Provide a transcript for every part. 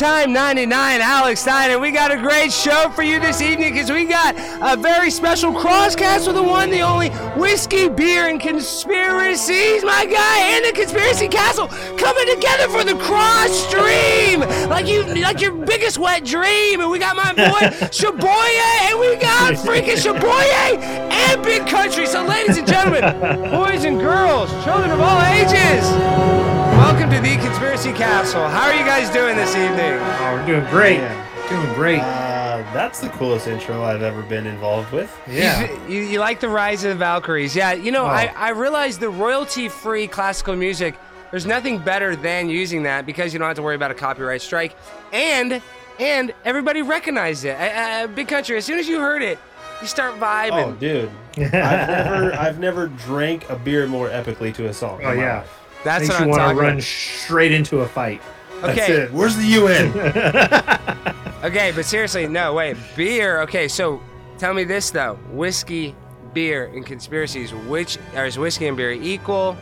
Primetime 99, Alex Stein, and we got a great show for you this evening because we got a very special crosscast with the one, the only whiskey, beer, and conspiracies, my guy, and the Conspiracy Castle coming together for the cross stream, like you, like your biggest wet dream. And we got my boy Shaboye, and we got freaking Shaboye and Big Country. So, ladies and gentlemen, boys and girls, children of all ages. Welcome to the Conspiracy Castle. How are you guys doing this evening? Oh, we're doing great. Doing great. Uh, that's the coolest intro I've ever been involved with. Yeah. You, you like the rise of the Valkyries. Yeah, you know, Oh. I, I realize the royalty free classical music, there's nothing better than using that because you don't have to worry about a copyright strike. And and everybody recognized it. Uh, uh, Big Country, as soon as you heard it, you start vibing. Oh, dude, I've never, I've never drank a beer more epically to a song. Oh yeah. That's Makes what you I'm want talking to run about. straight into a fight. That's Okay. it. Where's the UN? Okay, but seriously, no, wait. Beer. Okay, so tell me this though: whiskey, beer, and conspiracies. Which are is whiskey and beer equal?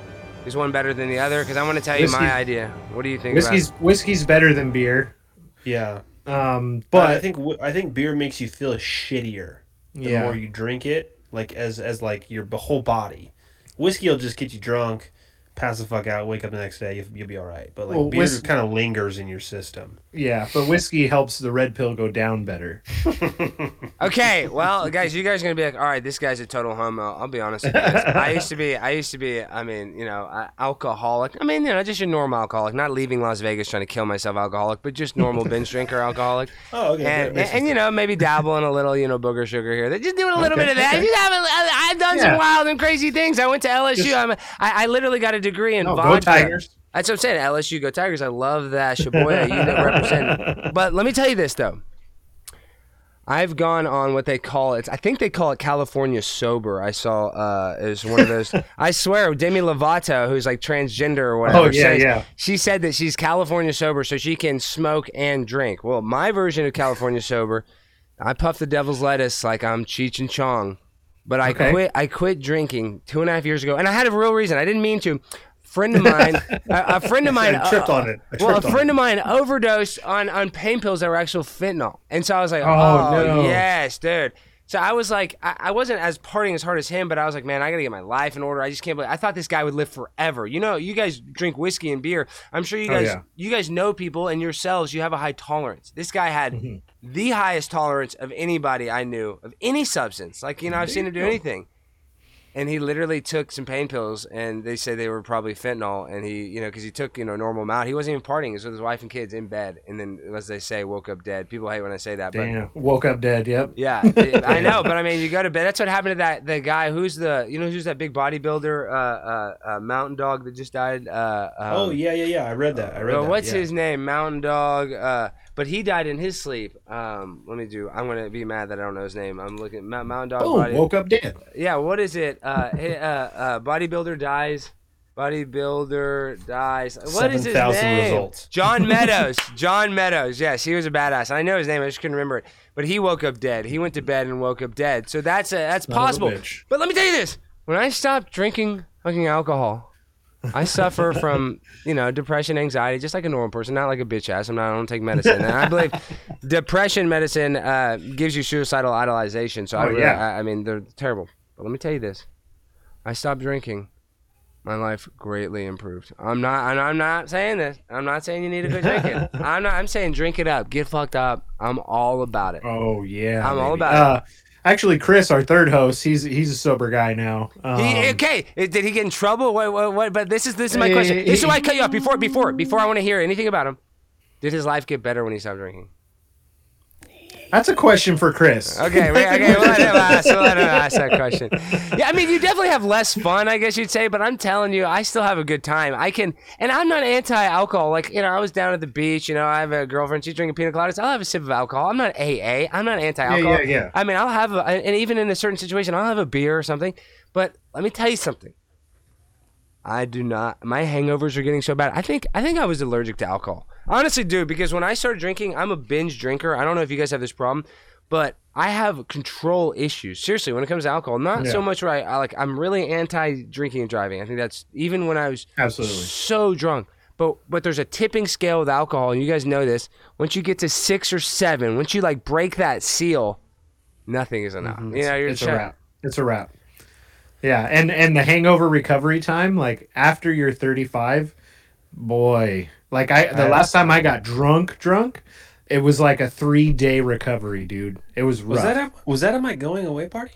Is one better than the other? Because I want to tell you my idea. What do you think? Whiskey's about whiskey's better than beer. yeah, Um, but but I think w- I think beer makes you feel shittier the yeah. more you drink it, like as as like your whole body. Whiskey will just get you drunk, pass the fuck out, wake up the next day, you'll, you'll be all right. But like Well, beer kind of lingers in your system. Yeah, but whiskey helps the red pill go down better. Okay, well, guys, you guys are gonna be like, all right, this guy's a total homo. I'll be honest with you. guys. I used to be, I used to be, I mean, you know, alcoholic. I mean, you know, just your normal alcoholic, not leaving Las Vegas trying to kill myself alcoholic, but just normal binge drinker alcoholic. Oh, okay. And, and, and, you know, maybe dabble in a little, you know, booger sugar here. They just doing a little Okay, bit of that. okay. Just having, I- I've done some wild and crazy things. I went to LSU. Just- I'm a, I, I literally got a degree in No, go. Tigers. That's what I'm saying. LSU, go Tigers. I love that Shaboya unit represent. But let me tell you this though. I've gone on what they call it. I think they call it California sober. I saw uh, is one of those. I swear, Demi Lovato, who's like transgender or whatever. Oh, yeah, says- yeah. She said that she's California sober, so she can smoke and drink. Well, my version of California sober, I puff the devil's lettuce like I'm Cheech and Chong, but I Okay. quit. I quit drinking two and a half years ago, and I had a real reason. I didn't mean to. Friend of mine, a, a friend of mine, I tripped uh, on it. Well, a friend of mine overdosed on on pain pills that were actual fentanyl, and so I was like, Oh, "Oh, no. yes, dude." So I was like, I, I wasn't as partying as hard as him, but I was like, man, I gotta get my life in order. I just can't believe. I thought this guy would live forever. You know, you guys drink whiskey and beer. I'm sure you Oh, guys, yeah. you guys know people and yourselves. You have a high tolerance. This guy had Mm-hmm. the highest tolerance of anybody I knew of any substance. Like you know, I've seen him do anything. And he literally took some pain pills, and they say they were probably fentanyl. And he, you know, because he took, you know, normal amount. He wasn't even partying. He was with his wife and kids in bed, and then, as they say, woke up dead. People hate when I say that, but Damn. Woke up dead. Yep. yeah, I know, but I mean, you go to bed. That's what happened to that the guy who's the you know who's that big bodybuilder, uh, uh, uh Mountain Dog that just died. Uh, um, Oh yeah, yeah, yeah. I read that. I read uh, that. what's yeah. his name? Mountain Dog. Uh, but he died in his sleep. Um, let me do. I'm gonna be mad that I don't know his name. I'm looking. Mount, Mountain Dog. Body, Woke up dead. yeah, what is it? Uh, he- uh, uh, bodybuilder dies. Bodybuilder dies. What is his 7,000 name? results. John Meadows. John Meadows. Yes, he was a badass. I know his name. I just couldn't remember it. But he woke up dead. He went to bed and woke up dead. So that's a, that's possible. But let me tell you this: when I stopped drinking fucking alcohol, I suffer from you know depression, anxiety, just like a normal person, not like a bitch ass. I'm not. I don't take medicine, and I believe depression medicine uh, gives you suicidal idolization. So I, Oh, really, yeah. I, I mean, they're terrible. But let me tell you this: I stopped drinking. My life greatly improved. I'm not. and I'm not saying this. I'm not saying you need to quit drinking. I'm not. I'm saying drink it up, get fucked up. I'm all about it. Oh yeah. I'm all about it. Actually, Chris, our third host, he's he's a sober guy now. Um, He, okay, did he get in trouble? What, what, what? But this is this is my question. He- This is why I cut you off before before before I want to hear anything about him. Did his life get better when he stopped drinking? That's a question for Chris. Okay, wait, okay, we'll let him ask, we'll let him ask that question. Yeah, I mean, you definitely have less fun, I guess you'd say, but I'm telling you, I still have a good time. I can, and I'm not anti-alcohol. Like, you know, I was down at the beach. You know, I have a girlfriend. She's drinking pina coladas. I'll have a sip of alcohol. I'm not AA. I'm not anti-alcohol. yeah, yeah. I mean, I'll have, a, and even in a certain situation, I'll have a beer or something. But let me tell you something. I do not. My hangovers are getting so bad. I think I think I was allergic to alcohol. Honestly, dude, because when I started drinking, I'm a binge drinker. I don't know if you guys have this problem, but I have control issues. Seriously, when it comes to alcohol, not so much where I, like I'm really anti drinking and driving. I think that's even when I was Absolutely. so drunk. But but there's a tipping scale with alcohol, and you guys know this. Once you get to six or seven, once you like break that seal, nothing is enough. Mm-hmm. You know, you're it's a wrap. It's a wrap. Yeah, and and the hangover recovery time, like after you're 35, boy, like I the I- last time I got drunk, drunk, it was like a three day recovery, dude. It was rough. Was that at, was that at my going away party?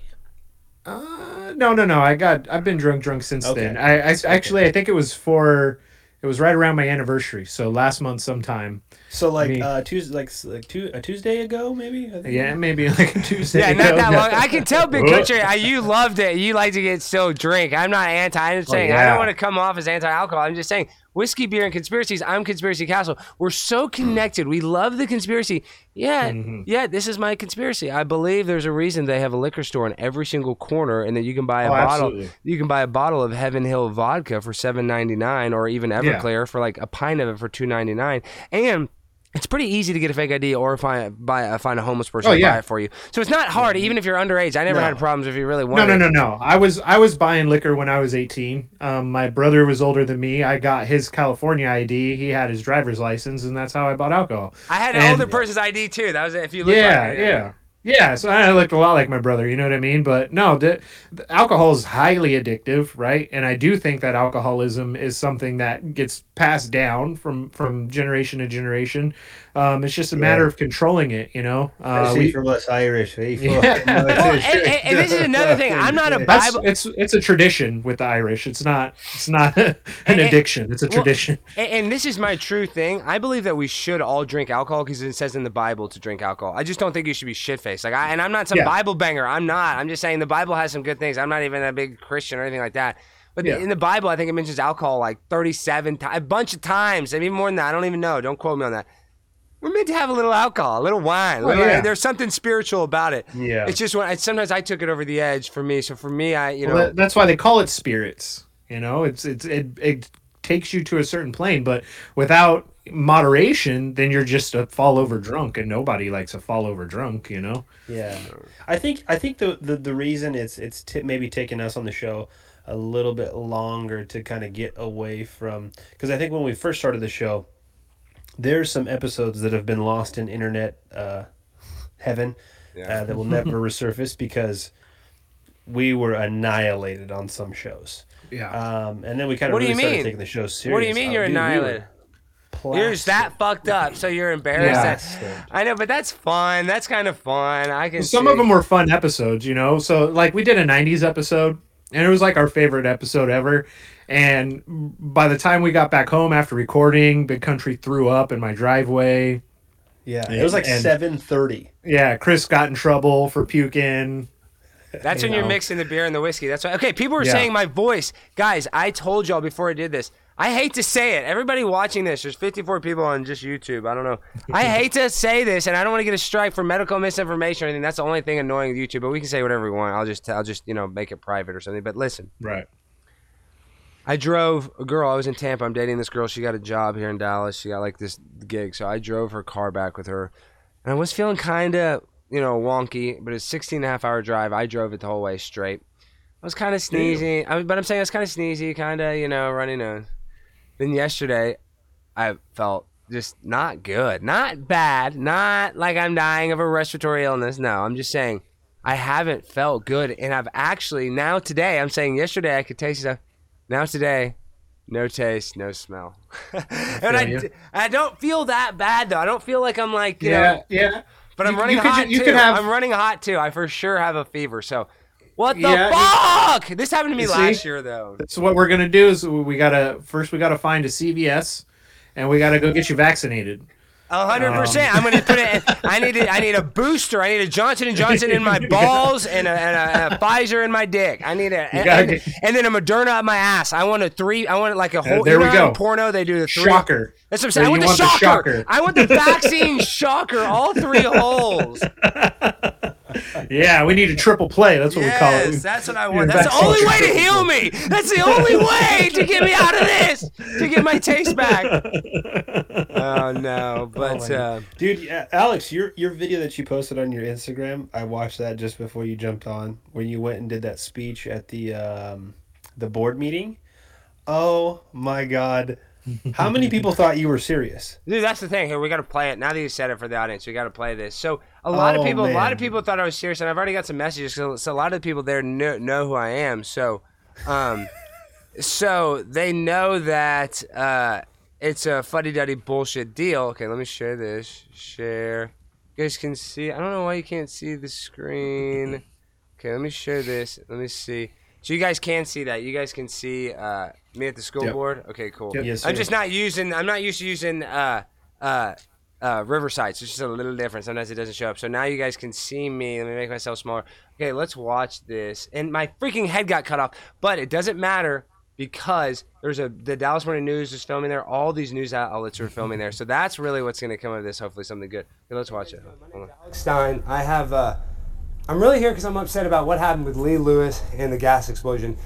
Uh, no, no, no. I got I've been drunk, drunk since Okay. then. I, I actually I think it was for it was right around my anniversary, so last month sometime. So like Me. uh Tuesday, like like two, a Tuesday ago, maybe. I think? Yeah, maybe like a Tuesday. Yeah, not ago. that long. I can tell, Big Country, uh, you loved it. You like to get so drink. I'm not anti. I'm just Oh, saying I don't want to come off as anti-alcohol. I'm just saying whiskey, beer, and conspiracies. I'm Conspiracy Castle. We're so connected. We love the conspiracy. Yeah, Mhm. yeah. This is my conspiracy. I believe there's a reason they have a liquor store in every single corner, and that you can buy a Oh, bottle. absolutely. You can buy a bottle of Heaven Hill vodka for seven ninety nine, or even Everclear for like a pint of it for two ninety nine, and. It's pretty easy to get a fake ID or find buy uh, find a homeless person Oh, to yeah. buy it for you. So it's not hard, even if you're underage. I never No. had problems if you really No, wanted. no, it. no, no. I was I was buying liquor when I was 18. Um, my brother was older than me. I got his California ID. He had his driver's license, and that's how I bought alcohol. I had an older person's ID too. That was it. If you look Yeah, like yeah, yeah. So I looked a lot like my brother. You know what I mean? But no, the, the alcohol is highly addictive, right? And I do think that alcoholism is something that gets passed down from from generation to generation. Um, it's just a matter Yeah. of controlling it. You know, uh, we, from us Irish people. Yeah. Well, and, and- and this is another thing. I'm not a that's Bible. it's it's a tradition with the Irish. It's not it's not an And- addiction. It's a well, tradition. And, and this is my true thing. I believe that we should all drink alcohol because it says in the Bible to drink alcohol. I just don't think you should be shit faced. Like, I, and I'm not some Yeah. Bible banger. I'm not. I'm just saying the Bible has some good things. I'm not even a big Christian or anything like that. But Yeah. in the Bible, I think it mentions alcohol like 37 times, a bunch of times, and even more than that. I don't even know. Don't quote me on that. We're meant to have a little alcohol, a little wine. a Oh, yeah. There's something spiritual about it. Yeah. It's just when I, sometimes I took it over the edge for me. So for me, I you know Well, that- that's why they call it spirits. You know, it's it's it, it takes you to a certain plane, but without moderation, then you're just a fall over drunk, and nobody likes a fall over drunk. You know. Yeah, I think I think the the, the reason it's it's t- maybe taking us on the show a little bit longer to kind of get away from because I think when we first started the show, there's some episodes that have been lost in internet uh, heaven uh, that will never resurface because we were annihilated on some shows. Yeah. Um, and then we kind of What do really you started mean? taking the show serious. What do you mean Oh, you're dude, we were annihilated? You're just that fucked up, so you're embarrassed. Yeah. I know, but that's fun. That's kind of fun. I can. Some see. of them were fun episodes, you know. So like we did a '90s episode, and it was like our favorite episode ever. And by the time we got back home after recording, Big Country threw up in my driveway. Yeah, it was like seven thirty. Yeah, Chris got in trouble for puking. That's you when you're mixing the beer and the whiskey. That's why. Okay, people were Yeah. saying my voice, guys. I told y'all before I did this. I hate to say it. Everybody watching this, there's 54 people on just YouTube. I don't know. I hate to say this, and I don't want to get a strike for medical misinformation or anything. That's the only thing annoying with YouTube. But we can say whatever we want. I'll just, I'll just, you know, make it private or something. But listen, Right. I drove a girl. I was in Tampa. I'm dating this girl. She got a job here in Dallas. She got like this gig. So I drove her car back with her. And I was feeling kind of, you know, wonky, but it's 16 and a half hour drive. I drove it the whole way straight. I was kind of sneezy. I, was- but I'm saying I was kind of sneezy, kind of, you know, runny nose. Then yesterday, I felt just not good. Not bad. Not like I'm dying of a respiratory illness. No, I'm just saying I haven't felt good. And I've actually, now today, I'm saying yesterday I could taste stuff. Now today, no taste, no smell. and I, you. I don't feel that bad though. I don't feel like I'm like, you Yeah, know, yeah. but I'm You- running you could hot you too. have- I'm running hot too. I for sure have a fever. So, what the Yeah, fuck? This happened to me last see? year though. So what we're gonna do is we gotta first we gotta find a CVS, and we gotta go get you vaccinated. A hundred Um, percent. I'm gonna put it. I need. A, I need a booster. I need a Johnson and Johnson in my balls and a, and a, a Pfizer in my dick. I need a and, and, and then a Moderna up my ass. I want a three. I want like a whole. there we go. porno, they do the three. Shocker. That's what I'm saying. I want, the, want the shocker. shocker. I want the vaccine shocker. All three holes. Yeah, we need a triple play. That's what we call it. Yes, that's what I want. That's the only way to heal me. That's the only way to get me out of this. To get my taste back. Oh no, but my uh, Dude, yeah, Alex, your your video that you posted on your Instagram, I watched that just before you jumped on when you went and did that speech at the um, the board meeting. Oh my god. How many people thought you were serious? dude, that's the thing. Here, we got to play it. Now that you said it for the audience, we got to play this. So a lot of Oh, people, a lot of people thought I was serious, and I've already got some messages. So, so a lot of the people there know, know who I am. So, um, so they know that uh, it's a fuddy duddy bullshit deal. Okay, let me share this. Share. You guys can see. I don't know why you can't see the screen. Okay, let me share this. Let me see. So you guys can see that. You guys can see uh, me at the school Yep. board. Okay, cool. Yep. Yes, I'm just not using. I'm not used to using uh, uh, uh, Riverside. So it's just a little different. Sometimes it doesn't show up. So now you guys can see me. Let me make myself smaller. Okay, let's watch this. And my freaking head got cut off, but it doesn't matter because there's a the Dallas Morning News is filming there. All these news outlets are filming there. So that's really what's going to come of this. Hopefully something good. Okay, let's watch it. Alex Stein. I have. Uh, I'm really here because I'm upset about what happened with Lee Lewis and the gas explosion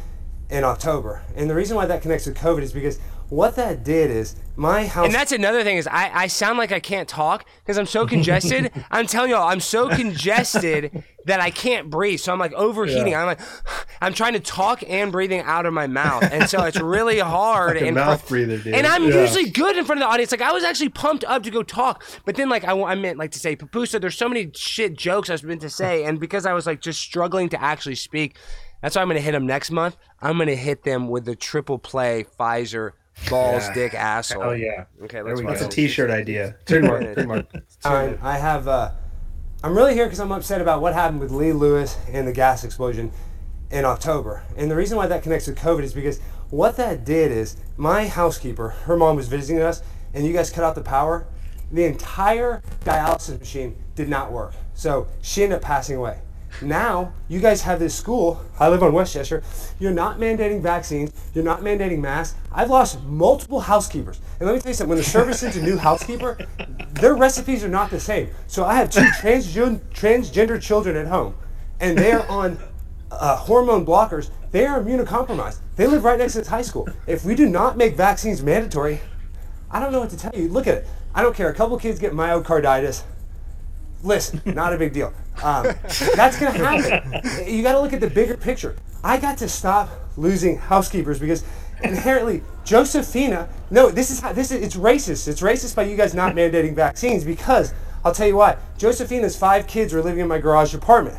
in October. And the reason why that connects with COVID is because what that did is my house. And that's another thing is I, I sound like I can't talk because I'm so congested. I'm telling y'all, I'm so congested that I can't breathe. So I'm like overheating. I'm like, I'm trying to talk and breathing out of my mouth, and so it's really hard. In mouth breather, dude. And I'm Yeah. usually good in front of the audience. Like I was actually pumped up to go talk, but then like I, I meant like to say, Papusa, there's so many shit jokes I was meant to say, and because I was like just struggling to actually speak, that's why I'm gonna hit them next month. I'm gonna hit them with the triple play Pfizer balls, Yeah. dick, asshole. Oh yeah. Okay, let's That's watch a this. T-shirt idea. Trademark. trademark. Stein. I have. Uh, I'm really here because I'm upset about what happened with Lee Lewis and the gas explosion in October. And the reason why that connects with COVID is because what that did is my housekeeper, her mom was visiting us, and you guys cut out the power. The entire dialysis machine did not work. So she ended up passing away. Now you guys have this school. I live on Westchester. You're not mandating vaccines. You're not mandating masks. I've lost multiple housekeepers. And let me tell you something. When the service sends a new housekeeper, their recipes are not the same. So I have two transgen- transgender children at home, and they are on uh, hormone blockers. They are immunocompromised. They live right next to this high school. If we do not make vaccines mandatory, I don't know what to tell you. Look at it. I don't care. A couple kids get myocarditis. Listen, not a big deal. Um, that's going to happen. You got to look at the bigger picture. I got to stop losing housekeepers because inherently, Josephina. No, this is how this is. It's racist. It's racist by you guys not mandating vaccines because I'll tell you why. Josephina's five kids are living in my garage apartment.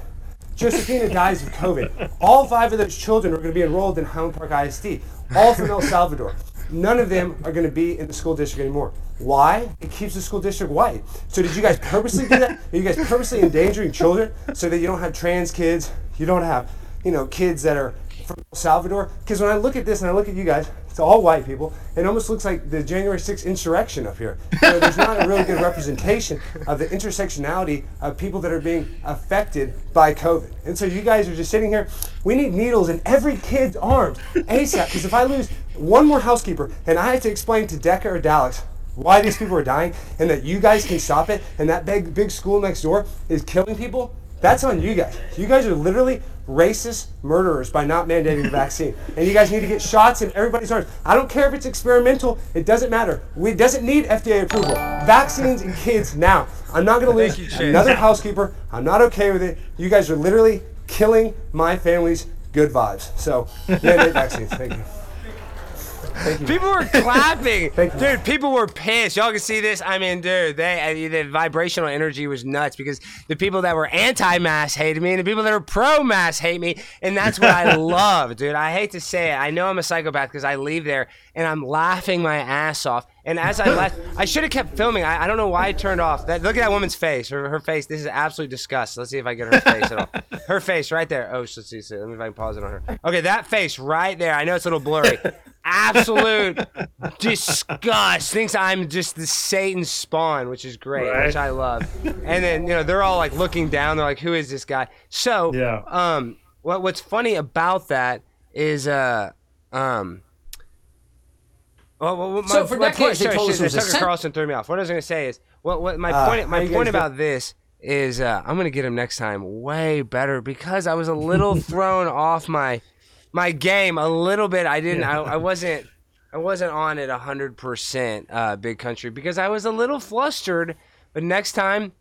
Josephina dies of COVID. All five of those children are going to be enrolled in Highland Park ISD, all from El Salvador. None of them are going to be in the school district anymore. Why? It keeps the school district white. So did you guys purposely do that? Are you guys purposely endangering children so that you don't have trans kids? You don't have, you know, kids that are from El Salvador? Because when I look at this and I look at you guys, it's all white people. It almost looks like the January 6th insurrection up here. You know, there's not a really good representation of the intersectionality of people that are being affected by COVID. And so you guys are just sitting here. We need needles in every kid's arms ASAP. Because if I lose one more housekeeper and I have to explain to Decca or Dallas why these people are dying and that you guys can stop it and that big big school next door is killing people, that's on you guys. You guys are literally racist murderers by not mandating the vaccine. And you guys need to get shots in everybody's arms. I don't care if it's experimental, it doesn't matter. We, doesn't need FDA approval. Vaccines in kids now. I'm not going to lose you, another housekeeper. I'm not okay with it. You guys are literally killing my family's good vibes. So, mandate vaccines. Thank you. People were clapping, dude. People were pissed. Y'all can see this. I mean, dude, they the vibrational energy was nuts because the people that were anti-mass hated me, and the people that are pro-mass hate me, and that's what I love, dude. I hate to say it. I know I'm a psychopath because I leave there and I'm laughing my ass off. And as I left, I should have kept filming. I, I don't know why I turned off. That look at that woman's face. Her, her face. This is absolute disgust. Let's see if I get her face at all. Her face right there. Oh, let's see. Let me if I can pause it on her. Okay, that face right there. I know it's a little blurry. Absolute disgust. Thinks I'm just the Satan spawn, which is great, Right. which I love. And then you know they're all like looking down. They're like, "Who is this guy?" So Yeah. um, what what's funny about that is uh um. Well, well, well, So my- for my decades, they point- told sorry, us it was Tucker cent- Carlson threw me off. What I was going to say is, what, what my Uh, point, my point about this is uh, I'm gonna get him next time way better because I was a little thrown off my my game a little bit. I didn't. I, I wasn't. I wasn't on it hundred percent. Uh, big country because I was a little flustered. But next time,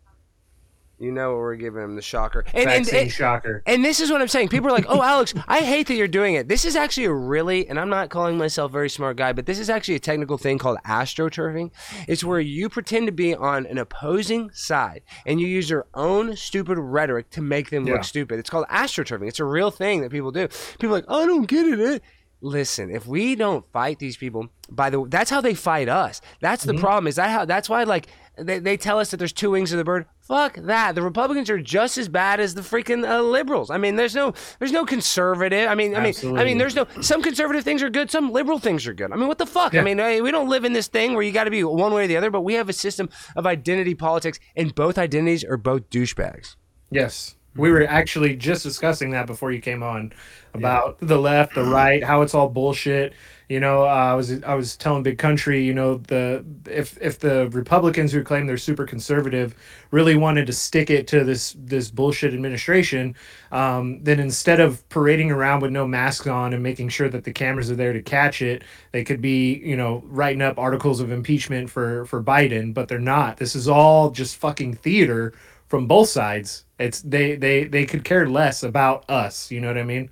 you know what we're giving him the shocker. And, and, Vaccine and, shocker. and this is what I'm saying. People are like, "Oh, Alex, I hate that you're doing it." This is actually a really, and I'm not calling myself a very smart guy, but this is actually a technical thing called astroturfing. It's where you pretend to be on an opposing side and you use your own stupid rhetoric to make them Yeah. look stupid. It's called astroturfing. It's a real thing that people do. People are like, "I don't get it." eh." Listen, if we don't fight these people, by the way, that's how they fight us. That's the problem. Is that how? That's why like they, they tell us that there's two wings of the bird. Fuck that. The Republicans are just as bad as the freaking uh, liberals. I mean, there's no there's no conservative. I mean, I mean, I mean, there's no some conservative things are good, some liberal things are good. I mean, what the fuck? I mean, we don't live in this thing where you got to be one way or the other, but we have a system of identity politics, and both identities are both douchebags. Yes. We were actually just discussing that before you came on about the left, the right, how it's all bullshit. You know, uh, I was I was telling Big Country, you know, the if if the Republicans who claim they're super conservative really wanted to stick it to this this bullshit administration, um, then instead of parading around with no masks on and making sure that the cameras are there to catch it, they could be, you know, writing up articles of impeachment for for Biden, but they're not. This is all just fucking theater from both sides. It's they they they could care less about us. You know what I mean?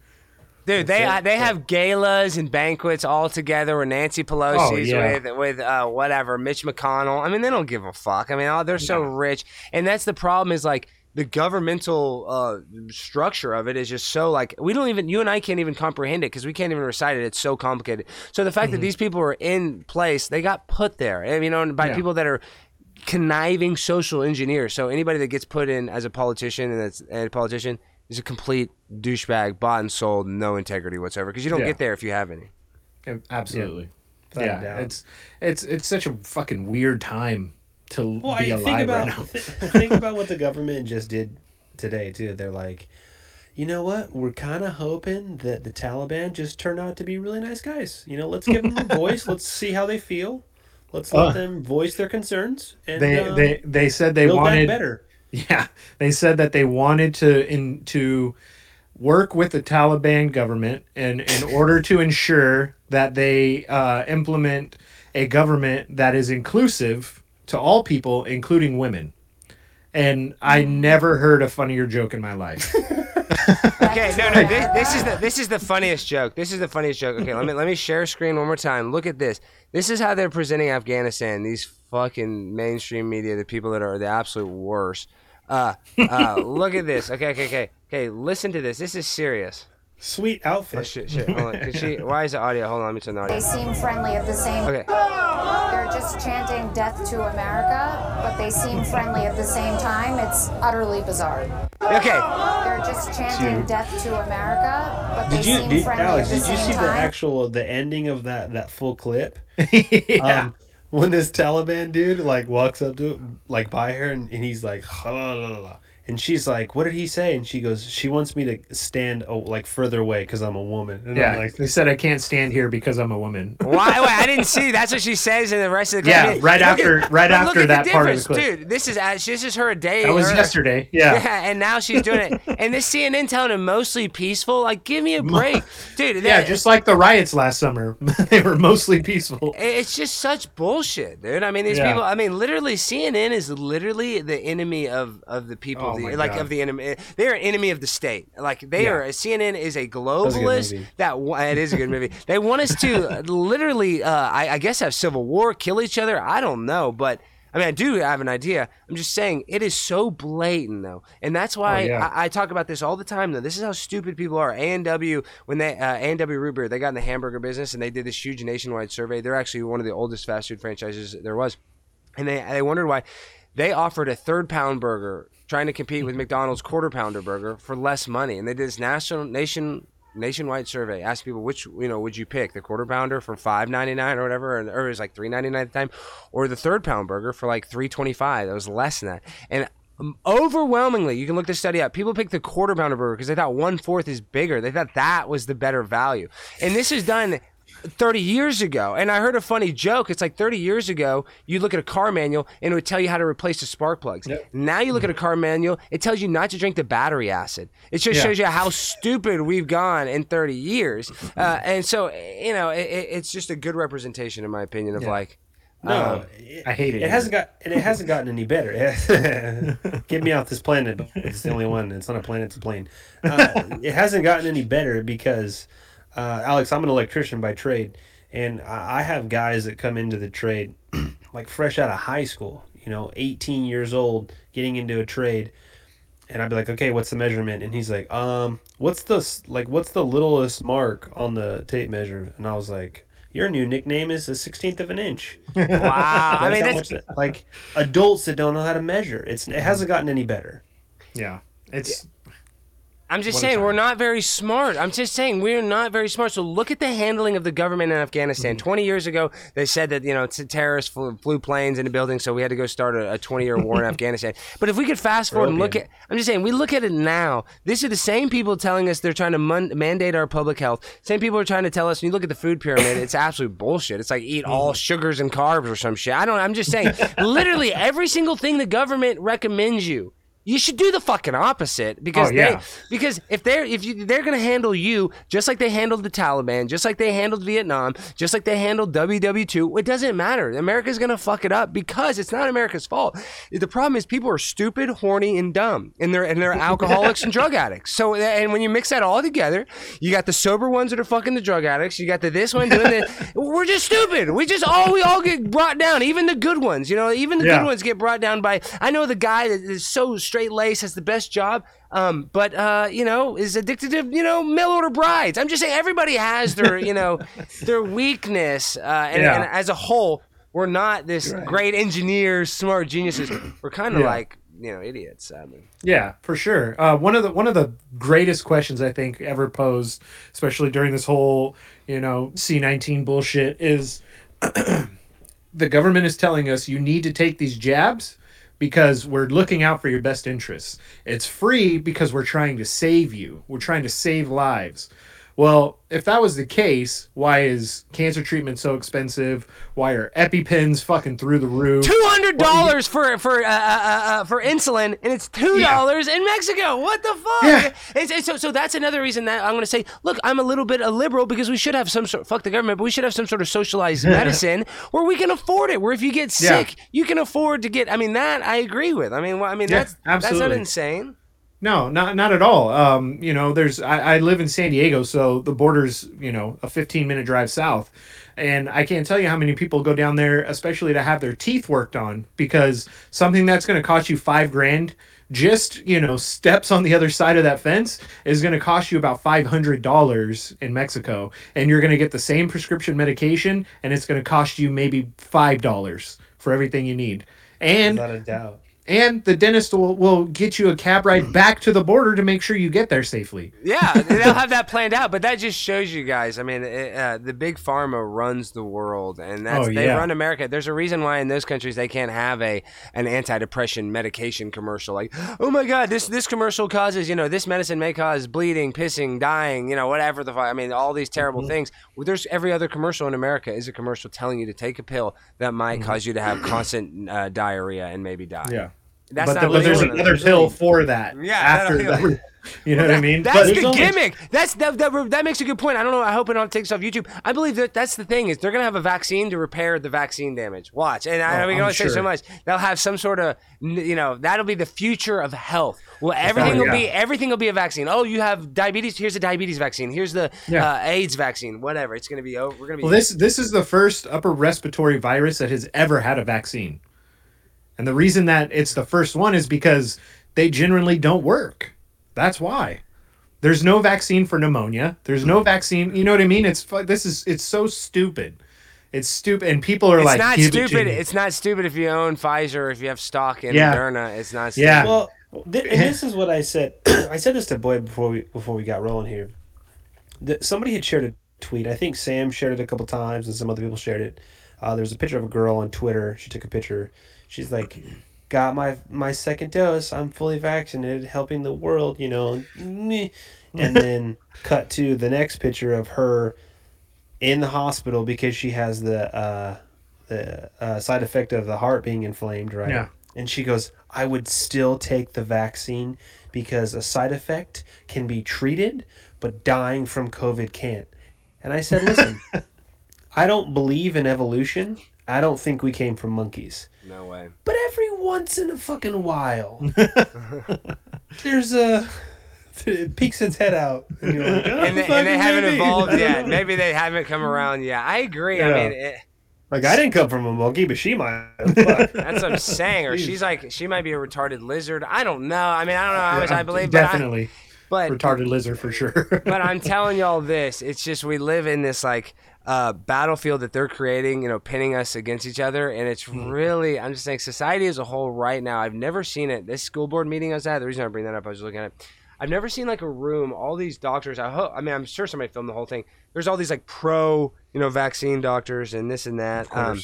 Dude, they uh, they have galas and banquets all together with Nancy Pelosi's Oh, yeah. with with uh, whatever Mitch McConnell. I mean, they don't give a fuck. I mean, oh, they're so rich, and that's the problem. Is like the governmental uh, structure of it is just so like we don't even you and I can't even comprehend it because we can't even recite it. It's so complicated. So the Mm-hmm. fact that these people are in place, they got put there, and, you know, by Yeah. people that are conniving social engineers. So anybody that gets put in as a politician and that's a politician is a complete douchebag, bought and sold, no integrity whatsoever. Because you don't Yeah. get there if you have any. Absolutely. Without a Yeah, it's it's it's such a fucking weird time to Well, be alive think about right now. think about what the government just did today too. They're like, you know what? We're kind of hoping that the Taliban just turn out to be really nice guys. You know, let's give them a voice. Let's see how they feel. Let's let Uh, them voice their concerns. And They uh, they they said they wanted better. Yeah, they said that they wanted to in to work with the Taliban government and in order to ensure that they uh, implement a government that is inclusive to all people, including women. And I never heard a funnier joke in my life. Okay, no, no. This, this is the this is the funniest joke. This is the funniest joke. Okay, let me let me share screen one more time. Look at this. This is how they're presenting Afghanistan. These fucking mainstream media, the people that are the absolute worst. Uh, uh, look at this. Okay, okay, okay, okay. Listen to this. This is serious. Sweet Oh outfit. shit, shit. Hold on. Can she, why is the audio? Hold on. Let me turn the audio. They seem friendly at the same Okay. They're just chanting death to America, but they seem friendly at the same time. It's utterly bizarre. Okay. They're just chanting death to America, but they Did you, seem did, friendly Alex? at the Did you same see the actual the ending of that that full clip? yeah. Um, when this Taliban dude like walks up to like by her and, and he's like "La, la, la, la." And she's like what did he say and she goes she wants me to stand oh, like further away because i'm a woman and yeah, I'm like they said I can't stand here because I'm a woman. Why? Wait, I didn't see. That's what she says in the rest of the. Yeah, right Look after- at- right after that part of the clip. dude. This is this is her day. That was earlier. yesterday. Yeah. Yeah, and now she's doing it. And this CNN telling him mostly peaceful. Like, give me a break, dude. Yeah, that- just like the riots last summer. they were mostly peaceful. It's just such bullshit, dude. I mean, these Yeah. people. I mean, literally, CNN is literally the enemy of of the people. Oh the, my like God. of the enemy. They're an enemy of the state. Like they Yeah. are. CNN is a globalist. movie. That it is a good movie. they want us to literally, uh, I, I guess, have civil war, kill each other. I don't know, but. I mean, I do have an idea. I'm just saying it is so blatant, though, and that's why Oh, yeah. I, I talk about this all the time. Though this is how stupid people are. A and W when they uh, A and W root beer, they got in the hamburger business and they did this huge nationwide survey. They're actually one of the oldest fast food franchises there was, and they they wondered why they offered a third pound burger trying to compete with McDonald's quarter pounder burger for less money, and they did this national nation nationwide survey asked people which you know would you pick the quarter pounder for five ninety nine or whatever or, or it was like three ninety nine at the time or the third pound burger for like three twenty five that was less than that. And overwhelmingly you can look this study up people pick the quarter pounder burger because they thought one fourth is bigger. They thought that was the better value. And this is done 30 years ago. And I heard a funny joke. It's like 30 years ago, you look at a car manual and it would tell you how to replace the spark plugs. Now you look at a car manual, it tells you not to drink the battery acid. It just Yeah. shows you how stupid we've gone in 30 years. Uh, and so, you know, it, it- it's just a good representation, in my opinion, of like, No, it, I hate it It hasn't got and it hasn't gotten any better. Get me off this planet. It's the only one. It's not a planet. It's a plane. Uh, it hasn't gotten any better because, uh, Alex, I'm an electrician by trade, and I I have guys that come into the trade like fresh out of high school. You know, 18 years old, getting into a trade, and I'd be like, okay, what's the measurement? And he's like, um, what's the like, what's the littlest mark on the tape measure? And I was like. Your new nickname is a sixteenth of an inch. wow. I mean, That's much that- like adults that don't know how to measure. It's it hasn't gotten any better. Yeah, it's I'm just saying we're not very smart. I'm just saying we're not very smart. So look at the handling of the government in Afghanistan. Mm-hmm. 20 years ago, they said that you know t- terrorists flew, flew planes into buildings, so we had to go start a 20 year war in Afghanistan. But if we could fast forward and look at, I'm just saying, we look at it now. These are the same people telling us they're trying to mun- mandate our public health. Same people are trying to tell us. When you look at the food pyramid, it's absolute bullshit. It's like eat all Mm-hmm. sugars and carbs or some shit. I don't. I'm just saying, literally every single thing the government recommends you. You should do the fucking opposite because Oh, yeah. they because if they're if you they're gonna handle you just like they handled the Taliban, just like they handled Vietnam, just like they handled WW2, it doesn't matter. America's gonna fuck it up because it's not America's fault. The problem is people are stupid, horny, and dumb, and they're and they're alcoholics and drug addicts. So and when you mix that all together, you got the sober ones that are fucking the drug addicts. You got the this one doing the. We're just stupid. We just all we all get brought down. Even the good ones, you know, even the Yeah. good ones get brought down by. I know the guy that is so straight laced has the best job. Um, but uh, you know, is addicted to you know mail order brides. I'm just saying, everybody has their you know their weakness, uh, and, Yeah. and as a whole, we're not this great engineers, smart geniuses. We're kind of Yeah. like you know idiots. I mean, Yeah, for sure. Uh, one of the one of the greatest questions I think ever posed, especially during this whole you know C nineteen bullshit, is the government is telling us you need to take these jabs because we're looking out for your best interests. It's free because we're trying to save you. We're trying to save lives. Well, if that was the case, why is cancer treatment so expensive? Why are EpiPens fucking through the roof? two hundred dollars for for uh, uh, uh, for insulin, and it's two dollars in Mexico. What the fuck? Yeah. And so so that's another reason that I'm going to say, look, I'm a little bit a liberal because we should have some sort. Fuck the government, but we should have some sort of socialized medicine where we can afford it. Where if you get Yeah. sick, you can afford to get. I mean, that I agree with. I mean, well, I mean Yeah, that's that's not insane. No, not not at all. Um, you know, there's I, I live in San Diego, so the border's you know a 15 minute drive south, and I can't tell you how many people go down there, especially to have their teeth worked on, because something that's going to cost you five grand, just you know steps on the other side of that fence is going to cost you about five hundred dollars in Mexico, and you're going to get the same prescription medication, and it's going to cost you maybe five dollars for everything you need, and Without a doubt. And the dentist will, will get you a cab ride back to the border to make sure you get there safely. Yeah, they'll have that planned out, but that just shows you guys. I mean, it, uh, the big pharma runs the world, and that's Oh, they run America. There's a reason why in those countries they can't have a an antidepressant medication commercial. Like, oh my God, this this commercial causes you know this medicine may cause bleeding, pissing, dying, you know whatever the. fu- I mean, all these terrible Mm-hmm. things. Well, there's every other commercial in America is a commercial telling you to take a pill that might cause you to have constant uh, diarrhea and maybe die. Mm-hmm. Yeah. That's but, not but there's another pill for that. Yeah, After that. You know what I mean? That's But the there's only- gimmick. That's that, that that makes a good point. I don't know. I hope it don't take this off YouTube. I believe that that's the thing is they're gonna have a vaccine to repair the vaccine damage. Watch, and I Oh, we can I'm only say so much. They'll have some sort of you know that'll be the future of health. Well, everything will be everything will be a vaccine. Oh, you have diabetes. Here's a diabetes vaccine. Here's the Yeah. uh, AIDS vaccine. Whatever. It's gonna be Oh, We're gonna be. Well, this this is the first upper respiratory virus that has ever had a vaccine, and the reason that it's the first one is because they generally don't work. That's why. There's no vaccine for pneumonia. There's no vaccine. You know what I mean? It's this is it's so stupid. It's stupid, and people are it's like, not "Give it stupid. It's not stupid if you own Pfizer if you have stock in Yeah. Moderna. It's not. Stupid. Yeah. Well, th- and this is what I said. I said this to Boyd before we before we got rolling here. That somebody had shared a tweet. I think Sam shared it a couple times, and some other people shared it. Uh, there's a picture of a girl on Twitter. She took a picture. She's like, "Got my my second dose. I'm fully vaccinated, helping the world." You know, and then cut to the next picture of her in the hospital because she has the uh, the uh, side effect of the heart being inflamed, right? Yeah. And she goes, I would still take the vaccine because a side effect can be treated, but dying from COVID can't. And I said, listen, I don't believe in evolution. I don't think we came from monkeys. No way. But every once in a fucking while, there's a. It peeks its head out. And, you're like, "Oh, And they, and they haven't maybe." evolved yet. Maybe they haven't come around yet. I agree. I mean, it, Like, I didn't come from a monkey, but she might. Fuck. that's what I'm saying. Or she's like, she might be a retarded lizard. I don't know. I mean, I don't know how much I believe, but I- definitely but retarded lizard for sure. but I'm telling y'all this. It's just we live in this like uh, battlefield that they're creating, you know, pinning us against each other, and it's really. I'm just saying, society as a whole right now. I've never seen it. This school board meeting I was at. The reason I bring that up, I was looking at. it. I've never seen like a room. All these doctors. I hope. I mean, I'm sure somebody filmed the whole thing. There's all these like pro, you know, vaccine doctors and this and that. Um,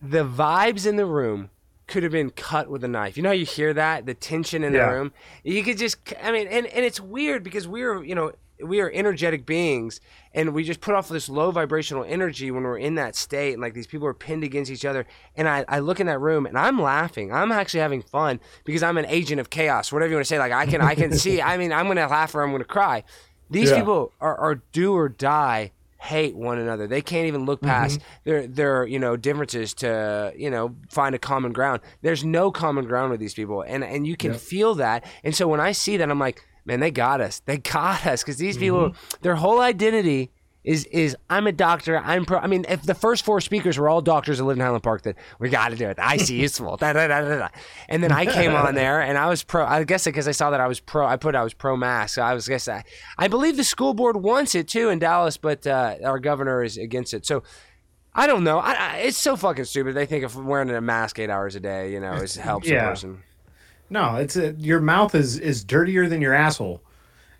the vibes in the room could have been cut with a knife. You know how you hear that the tension in Yeah. the room. You could just, I mean, and and it's weird because we're, you know, we are energetic beings, and we just put off this low vibrational energy when we're in that state, and like these people are pinned against each other. And I, I look in that room and I'm laughing. I'm actually having fun because I'm an agent of chaos, whatever you want to say. Like I can, I can see. I mean, I'm gonna laugh or I'm gonna cry. These Yeah. people are, are do or die hate one another. They can't even look mm-hmm. past their their you know differences to you know find a common ground. There's no common ground with these people, and and you can feel that. And so when I see that, I'm like, man, they got us. They got us because these people, their whole identity. Is, is I'm a doctor. I'm pro. I mean, if the first four speakers were all doctors that live in Highland Park, then we got to do it. The IC is full. Da, da, da, da, da. And then I came on there, and I was pro. I guess because I saw that I was pro. I put I was pro mask. So I was guess I, I believe the school board wants it too in Dallas, but uh, our governor is against it. So I don't know. I, I, it's so fucking stupid. They think if wearing a mask eight hours a day, you know, is helps a person. No, it's a, your mouth is is dirtier than your asshole,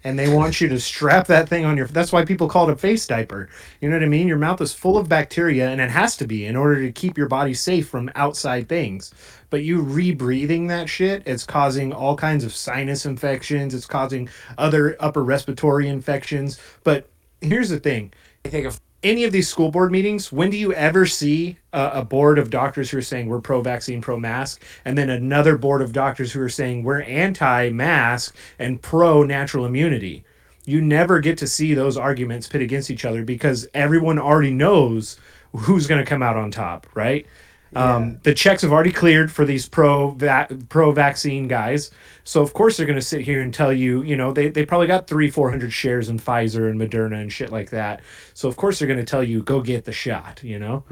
and they want you to strap that thing on your. That's why people call it a face diaper. You know what I mean? Your mouth is full of bacteria, and it has to be in order to keep your body safe from outside things. But you rebreathing that shit, it's causing all kinds of sinus infections. It's causing other upper respiratory infections. But here's the thing: I think of any of these school board meetings, when do you ever see a, a board of doctors who are saying we're pro vaccine, pro mask, and then another board of doctors who are saying we're anti mask and pro natural immunity? You never get to see those arguments pit against each other because everyone already knows who's going to come out on top, right? Um, the checks have already cleared for these pro va- pro vaccine guys, so of course they're going to sit here and tell you, you know, they, they probably got three four hundred shares in Pfizer and Moderna and shit like that. So of course they're going to tell you go get the shot, you know.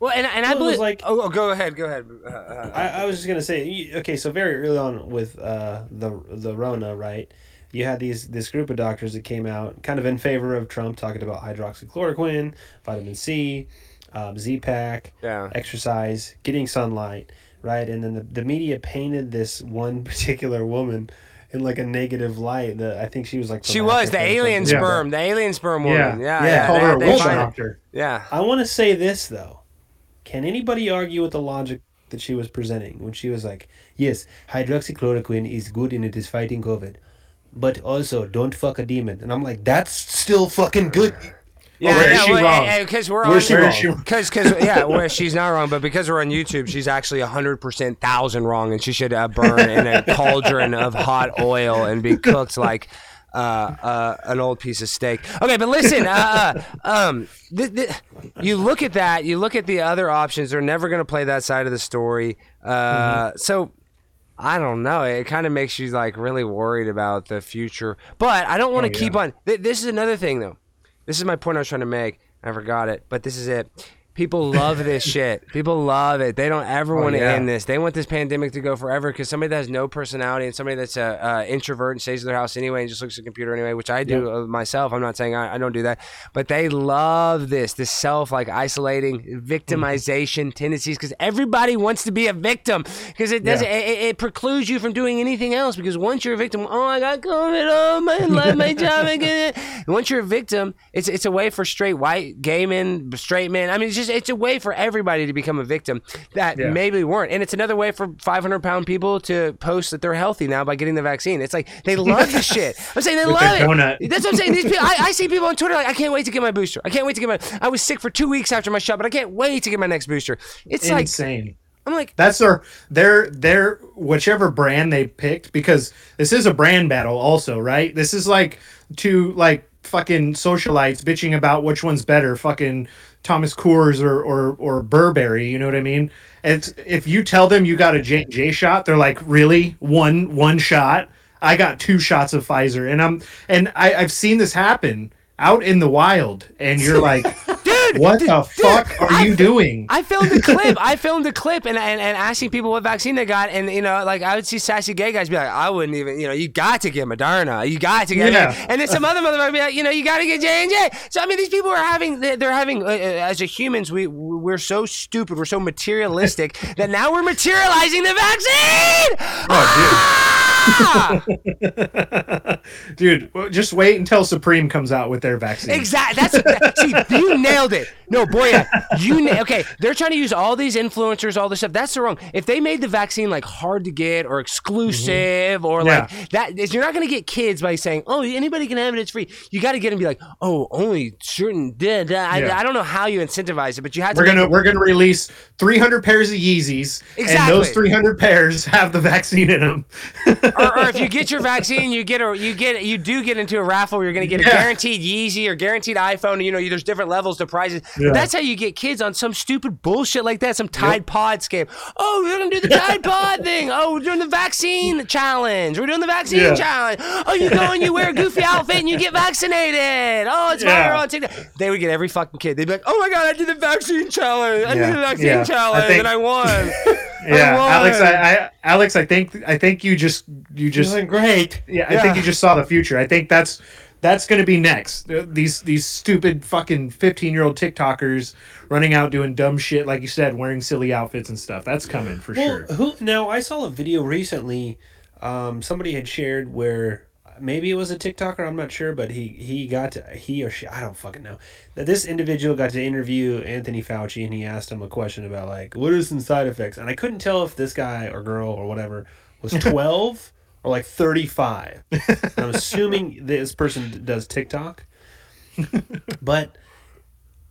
well, and, and I Well, it believe like- oh, oh, go ahead, go ahead. Uh, uh, I, I was just gonna say, okay, so very early on with uh, the the Rona, right? You had these this group of doctors that came out kind of in favor of Trump, talking about hydroxychloroquine, vitamin C, um, Z-Pack, Yeah. exercise, getting sunlight, right? And then the, the media painted this one particular woman in like a negative light. That I think she was like she was the Africa alien something. sperm, the alien sperm woman. Yeah, yeah. yeah. Called they- her a they witch doctor. Yeah. I want to say this though. Can anybody argue with the logic that she was presenting when she was like, "Yes, hydroxychloroquine is good and it is fighting COVID, but also don't fuck a demon." And I'm like, "That's still fucking good." Yeah, where is yeah, she well, wrong? Because we're on, Where wrong? Because, because, yeah, well, she's not wrong, but because we're on YouTube, she's actually hundred percent thousand wrong, and she should uh, burn in a cauldron of hot oil and be cooked like uh, uh, an old piece of steak. Okay, but listen, uh, uh, um, th- th- you look at that, you look at the other options. They're never going to play that side of the story. Uh, So. I don't know. It kind of makes you like really worried about the future. But I don't want to Oh, keep yeah. on. Th- this is another thing, though. This is my point I was trying to make. I forgot it, but this is it. People love this shit. People love it. They don't ever want to yeah. end this. They want this pandemic to go forever because somebody that has no personality and somebody that's a, uh introvert and stays in their house anyway and just looks at the computer anyway, which I do uh, myself. I'm not saying I, I don't do that, but they love this, this self like isolating victimization tendencies because everybody wants to be a victim because it doesn't. It, it- it precludes you from doing anything else because once you're a victim, oh, I got COVID, oh, my life, my job, I get it. once you're a victim, it's it's a way for straight white gay men, straight men. I mean, it's just it's a way for everybody to become a victim that Yeah. maybe weren't, and it's another way for 500 pound people to post that they're healthy now by getting the vaccine. It's like they love the shit. I'm saying they With love it. donut. That's what I'm saying. These people, I, I see people on Twitter like, I can't wait to get my booster. I can't wait to get my. I was sick for two weeks after my shot, but I can't wait to get my next booster. It's like Insane. I'm like, That's their their their whichever brand they picked because this is a brand battle also, right? This is like two like fucking socialites bitching about which one's better, fucking Thomas Coors or or or Burberry, you know what I mean? It's if you tell them you got a J J shot, they're like, "Really? One one shot? I got two shots of Pfizer." And I'm and I I've seen this happen out in the wild and you're like, dude, "What dude, the fuck dude, are I- you doing?" I filmed a clip. I filmed a clip and, and, and asking people what vaccine they got, and you know, like I would see sassy gay guys be like, I wouldn't even, you know, you got to get Moderna, you got to get Yeah. it, and then some other motherfucker be like, you know, you got to get J and J. So I mean, these people are having, they're they're having, uh, uh, as a humans, we we're so stupid, we're so materialistic that now we're materializing the vaccine. Oh, dude. Ah! Dude, just wait until Supreme comes out with their vaccine. Exactly. That's that, see, you nailed it. No, boy, you na- okay. They're trying to use all these influencers, all this stuff. That's the wrong. If they made the vaccine like hard to get or exclusive mm-hmm. or like Yeah. that, is- you're not going to get kids by saying, "Oh, anybody can have it. It's free." You got to get them to be like, "Oh, only certain." Da. I, Yeah. I don't know how you incentivize it, but you have to. We're gonna it- we're gonna release 300 pairs of Yeezys, and those 300 pairs have the vaccine in them. or, or if you get your vaccine, you get a you get you do get into a raffle. Where you're going to get a guaranteed Yeezy or guaranteed iPhone. You know, there's different levels to prizes. Yeah. That's how you get kids on some stupid bullshit like that. Some Tide Pod scam. Oh, we're going to do the Tide Pod thing. Oh, we're doing the vaccine challenge. We're doing the vaccine Yeah. challenge. Oh, you go and you wear a goofy outfit and you get vaccinated. Oh, it's Yeah. viral on TikTok. They would get every fucking kid. They'd be like, Oh my god, I did the vaccine challenge. I Yeah. did the vaccine Yeah. Challenge think- and I won. yeah, won. Alex, I, I Alex, I think I think you just you just Doing great. yeah, I think you just saw the future. I think that's that's going to be next. These these stupid fucking 15-year-old TikTokers running out doing dumb shit like you said, wearing silly outfits and stuff. That's coming for Well, sure. who now? I saw a video recently. Um, somebody had shared where maybe it was a TikToker. I'm not sure, but he he got to he or she I don't fucking know. That this individual got to interview Anthony Fauci and he asked him a question about like what are some side effects, and I couldn't tell if this guy or girl or whatever was 12 or like 35. I'm assuming this person does TikTok, but.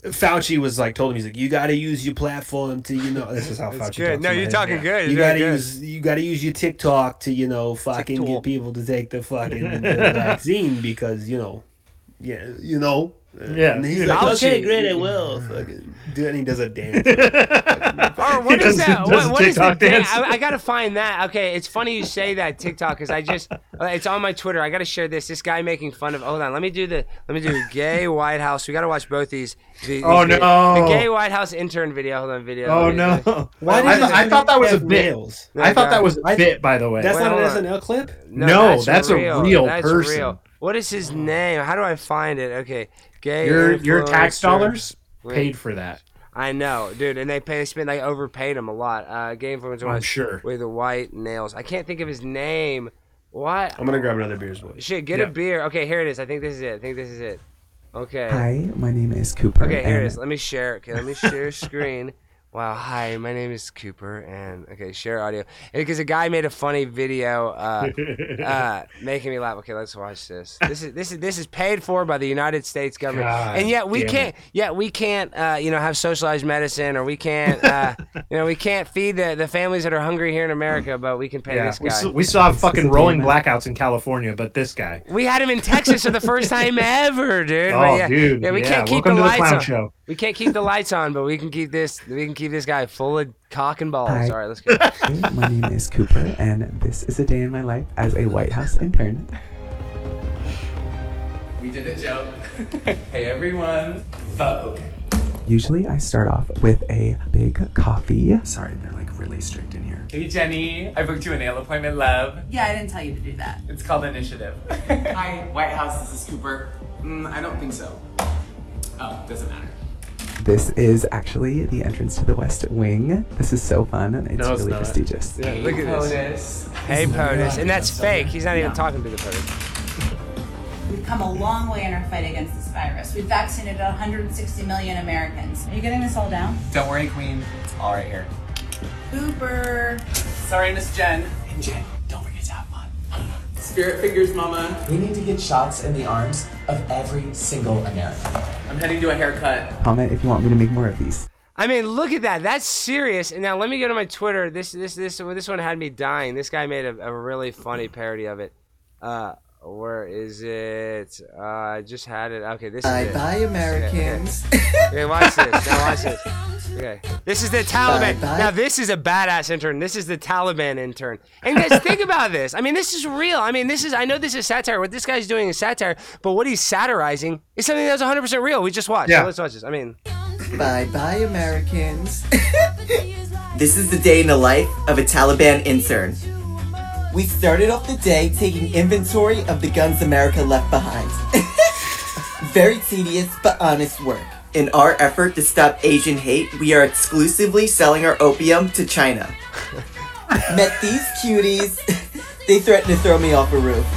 Fauci was like told him he's like you got to use your platform to you know this is how Fauci good. No, you're head. talking good. You gotta use you gotta use your TikTok to you know fucking TikTok. get people to take the fucking the vaccine because you know yeah you know Yeah. and he's Fauci. like okay great I will fucking do and he does a dance Or what He is does- that? does What, what is the TikTok dance. I, I gotta find that. Okay, it's funny you say that TikTok because I just uh, it's on my Twitter. I gotta share this. This guy making fun of. Hold on, let me do the let me do gay White House. We gotta watch both these. the- Oh, the, no. The gay White House intern video. Hold on, video. Oh Let me- no! Why I, does th- I thought that was a have bit. nails? I thought that was a I- bit, by the way. that's Wait, not an on. SNL clip No, that's a real that's person. Real. What is his name? How do I find it? Okay, gay. your your tax dollars Wait. paid for that. I know, dude, and they pay. They spent. They overpaid him a lot. Uh, gay influencer. I'm sure. With the white nails. I can't think of his name. What? I'm gonna grab another beer's boy Shit, get Yeah. a beer. Okay, here it is. I think this is it. I think this is it. Okay. Hi, my name is Cooper. Okay, here it and is. Let me share. Okay, let me share screen. Wow. Hi, my name is Cooper, and okay, share audio. Because a guy made a funny video, uh, uh, making me laugh. Okay, let's watch this. This is this is this is paid for by the United States government, God and yet we can't. Yet we can't. Uh, you know, have socialized medicine, or we can't. Uh, you know, we can't feed the, the families that are hungry here in America, but we can pay Yeah, this we, guy. s- we saw fucking rolling demon. blackouts in California, but this guy. We had him in Texas for the first time ever, dude. Oh, yeah, dude, Yeah, we yeah, can't keep welcome the to the lights clown on. show. We can't keep the lights on, but we can keep this. We can keep this guy full of cock and balls. Hi. All right, let's go. Hey, my name is Cooper, and this is a day in my life as a White House intern. We did a joke. hey everyone, Vogue. Usually, I start off with a big coffee. Sorry, they're like really strict in here. Hey Jenny, I booked you a nail appointment, love. Yeah, I didn't tell you to do that. It's called Initiative. Hi, White House, this is Cooper. Mm, I don't think so. Oh, doesn't matter. This is actually the entrance to the West Wing. This is so fun, and it's No, it's really not. prestigious. Yeah, look at this. POTUS. Hey, POTUS, and that's fake. He's not even talking to the POTUS. We've come a long way in our fight against this virus. We've vaccinated 160 million Americans. Are you getting this all down? Don't worry, Queen. It's all right here. Cooper. Sorry, Miss Jen. And Jen, don't forget to have fun. Spirit figures, Mama. We need to get shots in the arms of every single American. I'm heading to a haircut. Comment if you want me to make more of these. I mean, look at that. That's serious. And now let me go to my Twitter. This this this this one had me dying. This guy made a, a really funny parody of it. Uh, where is it? Uh, I just had it. Okay, this is Bye it. bye, Americans. Okay, watch this. Now watch this. Okay, this is the Taliban. Bye-bye. Now this is a badass intern. This is the Taliban intern. And guys, think about this. I mean, this is real. I mean, this is. I know this is satire. What this guy's doing is satire, but what he's satirizing is something that's 100 percent real. We just watched. Yeah. So let's watch this. I mean, bye bye, Americans. This is the day in the life of a Taliban intern. We started off the day taking inventory of the guns America left behind. Very tedious but honest work. In our effort to stop Asian hate, we are exclusively selling our opium to China. Met these cuties. They threatened to throw me off a roof.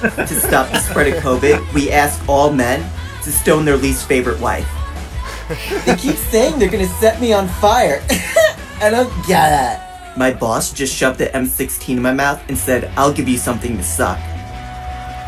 To stop the spread of COVID, we ask all men to stone their least favorite wife. They keep saying they're gonna set me on fire. I don't get it. My boss just shoved the M16 in my mouth and said, I'll give you something to suck.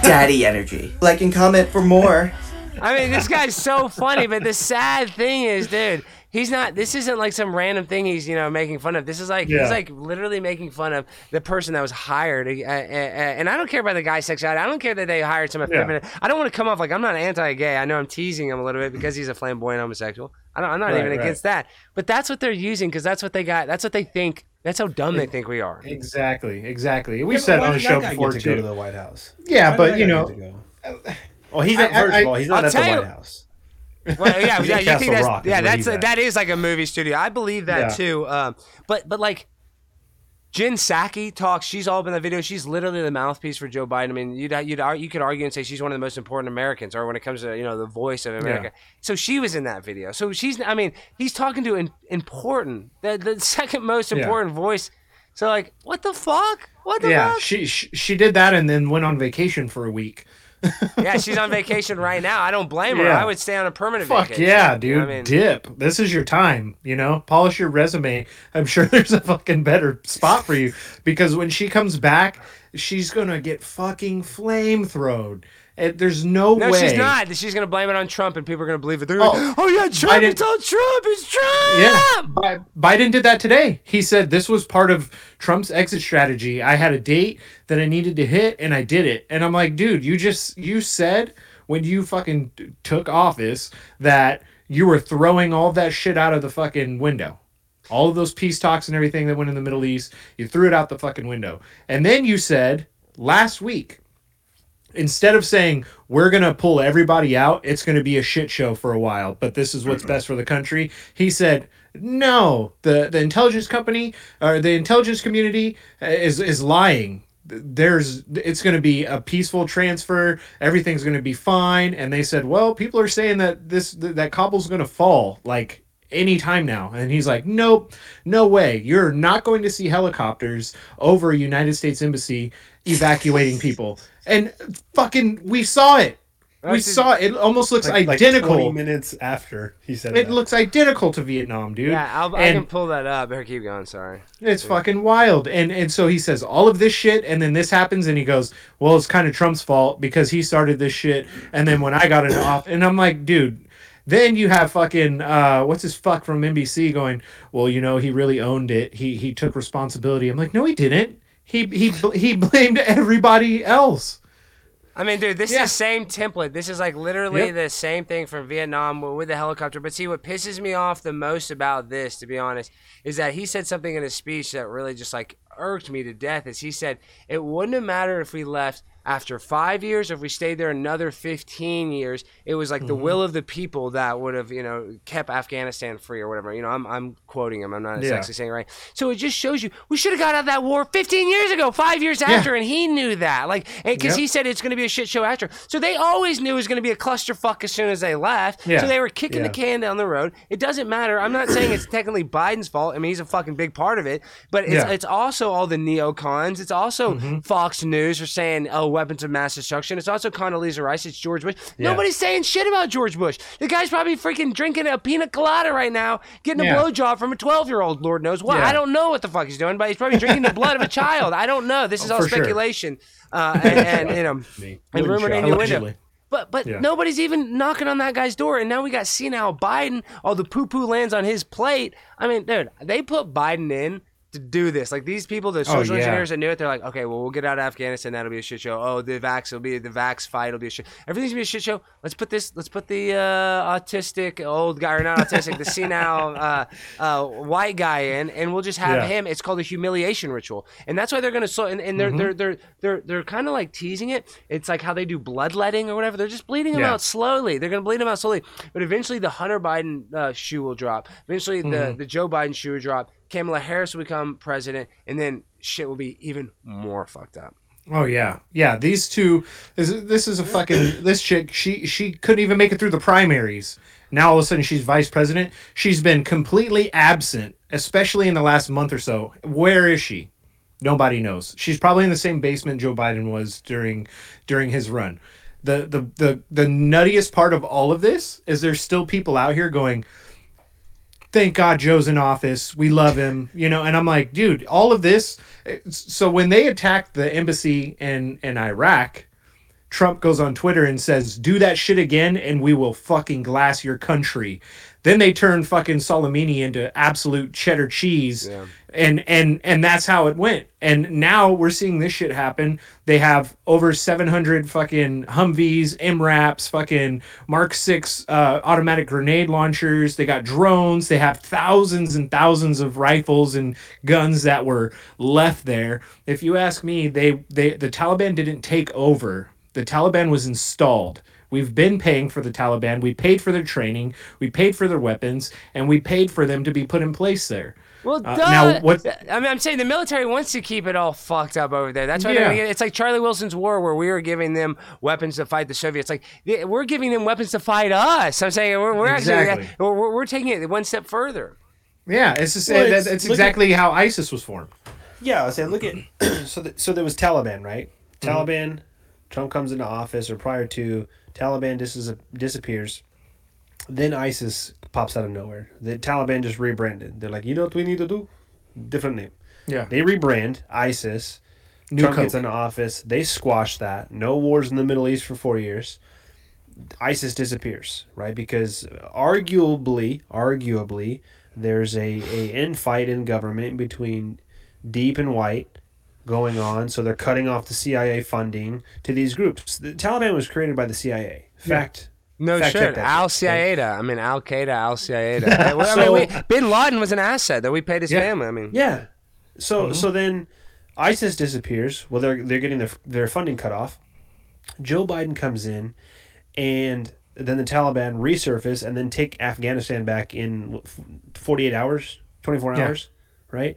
Daddy energy. Like and comment for more. I mean, this guy's so funny, but the sad thing is, dude, he's not. This isn't like some random thing he's you know making fun of. This is like Yeah. he's like literally making fun of the person that was hired. Uh, uh, uh, and I don't care about the guy's sexuality. I don't care that they hired some effeminate. I don't want to come off like I'm not anti-gay. I know I'm teasing him a little bit because he's a flamboyant homosexual. I don't, I'm not Right, even right. against that. But that's what they're using because that's what they got. That's what they think. That's how dumb they think we are. Exactly, exactly. We Yeah, said on the show before get to go to too. the White House. Yeah, Why but you know, get to go? Well, he's not. I- First I- of all, he's not I'll at the tell you- White House. Well, yeah, yeah, you think that's Rock yeah, that's he's at. that is like a movie studio. I believe that Yeah. too. Um, but but like Jen Psaki talks. She's all up in that video. She's literally the mouthpiece for Joe Biden. I mean, you'd you'd you could argue and say she's one of the most important Americans, or when it comes to you know the voice of America. So she was in that video. So she's. I mean, he's talking to an important, the, the second most Yeah. important voice. So like, what the fuck? What the Yeah, fuck? she, she she did that and then went on vacation for a week. yeah, she's on vacation right now. I don't blame her. Yeah. I would stay on a permanent Fuck vacation. yeah, You dude. know I mean? Dip. This is your time, you know? Polish your resume. I'm sure there's a fucking better spot for you because when she comes back, she's going to get fucking flamethrowed. And there's no, No, way. No, she's not. She's gonna blame it on Trump, and people are gonna believe it. They're like, Oh, "Oh yeah, Trump! Biden- It's all Trump! It's Trump!" Yeah, Bi- Biden did that today. He said this was part of Trump's exit strategy. I had a date that I needed to hit, and I did it. And I'm like, dude, you just you said when you fucking took office that you were throwing all that shit out of the fucking window. All of those peace talks and everything that went in the Middle East, you threw it out the fucking window. And then you said last week, instead of saying we're going to pull everybody out, it's going to be a shit show for a while, but this is what's best for the country. He said, "No, the the intelligence company or the intelligence community uh, is is lying. There's it's going to be a peaceful transfer. Everything's going to be fine." And they said, "Well, people are saying that this that Kabul's going to fall like any time now." And he's like, "Nope, no way. You're not going to see helicopters over a United States embassy evacuating people." And fucking, we saw it. We Right, saw it. It almost looks Like, like identical. 20 minutes after he said it that. looks identical to Vietnam, dude. Yeah, I'll, I and can pull that up. Better keep going. Sorry. it's fucking wild. And and so he says all of this shit, and then this happens, and he goes, "Well, it's kind of Trump's fault because he started this shit." And then when I got it off, and I'm like, dude. Then you have fucking uh, what's his fuck from NBC going, well, you know, he really owned it. He he took responsibility. I'm like, no, he didn't. He he he blamed everybody else. I mean, dude, this Yeah. is the same template. This is like literally Yep. the same thing from Vietnam with the helicopter. But see, what pisses me off the most about this, to be honest, is that he said something in his speech that really just like irked me to death. Is he said it wouldn't have mattered if we left after five years, if we stayed there another fifteen years. It was like the Mm-hmm. will of the people that would have, you know, kept Afghanistan free or whatever. You know, I'm I'm quoting him. I'm not Yeah. actually saying right. So it just shows you we should have got out of that war 15 years ago, five years after, and he knew that. Like, because Yep. he said it's going to be a shit show after. So they always knew it was going to be a clusterfuck as soon as they left. Yeah. So they were kicking Yeah. the can down the road. It doesn't matter. I'm not saying it's technically Biden's fault. I mean, he's a fucking big part of it, but it's Yeah. it's also all the neocons. It's also Mm-hmm. Fox News for saying, "Oh, weapons of mass destruction." It's also Condoleezza Rice. It's George Bush. Yeah. Nobody's saying shit about George Bush. The guy's probably freaking drinking a pina colada right now, getting a Yeah. blowjob from a twelve-year-old. Lord knows what. Yeah. I don't know what the fuck he's doing, but he's probably drinking the blood of a child. I don't know. This is Oh, all for sure. speculation, uh, and, and you know, and rumor and innuendo. But but Yeah. nobody's even knocking on that guy's door, and now we got senile Biden. All the poo poo lands on his plate. I mean, dude, they put Biden in to do this. Like these people, the social Oh, yeah. engineers that knew it, they're like, okay, well, we'll get out of Afghanistan. That'll be a shit show. Oh, the vax will be the vax fight It'll be a shit. Everything's gonna be a shit show. Let's put this. Let's put the uh, autistic old guy or not autistic, the senile uh, uh, white guy in, and we'll just have Yeah. him. It's called a humiliation ritual, and that's why they're gonna. So and, and they're, Mm-hmm. they're they're they're they're kind of like teasing it. It's like how they do bloodletting or whatever. They're just bleeding him Yeah. out slowly. They're gonna bleed him out slowly, but eventually the Hunter Biden uh, shoe will drop. Eventually Mm-hmm. the the Joe Biden shoe will drop. Kamala Harris will become president, and then shit will be even more fucked up. Oh yeah, yeah. These two. This is, this is a fucking. This chick. She she couldn't even make it through the primaries. Now all of a sudden she's vice president. She's been completely absent, especially in the last month or so. Where is she? Nobody knows. She's probably in the same basement Joe Biden was during during his run. The the the the nuttiest part of all of this is there's still people out here going, thank God Joe's in office. We love him, you know. And I'm like, dude, all of this. So when they attacked the embassy in in Iraq, Trump goes on Twitter and says, "Do that shit again, and we will fucking glass your country." Then they turned fucking Soleimani into absolute cheddar cheese, and and and that's how it went. And now we're seeing this shit happen. They have over 700 fucking Humvees, MRAPs, fucking Mark Six uh, automatic grenade launchers. They got drones. They have thousands and thousands of rifles and guns that were left there. If you ask me, they they the Taliban didn't take over. The Taliban was installed. We've been paying for the Taliban. We paid for their training. We paid for their weapons, and we paid for them to be put in place there. Well, Uh, duh. now, what- I mean, I'm saying the military wants to keep it all fucked up over there. That's why Yeah. they're get, it's like Charlie Wilson's war, where we were giving them weapons to fight the Soviets. Like we're giving them weapons to fight us. I'm saying we're, we're Exactly. actually we're, we're- we're taking it one step further. Yeah, it's just Well, it's- it's look exactly how ISIS was formed. Yeah, I said, look at so th- so there was Taliban, right? Mm-hmm. Taliban, Trump comes into office, or prior to Taliban dis- disappears, then ISIS pops out of nowhere. The Taliban just rebranded. They're like, you know what we need to do? Different name. Yeah. They rebrand ISIS. New Trump gets Coke. into office. They squash that. No wars in the Middle East for four years. ISIS disappears, right? Because arguably, arguably, there's a, a infight in government between deep and white going on. So they're cutting off the CIA funding to these groups. The Taliban was created by the CIA. Fact. No fact shit. Al? Qaeda. I mean, Al Qaeda. Al Qaeda. I mean, we, Bin Laden was an asset that we paid his Yeah. family. I mean, Yeah. So Mm-hmm. so then ISIS disappears. Well, they're they're getting their their funding cut off. Joe Biden comes in, and then the Taliban resurface and then take Afghanistan back in forty eight hours, twenty four Yeah. hours, right?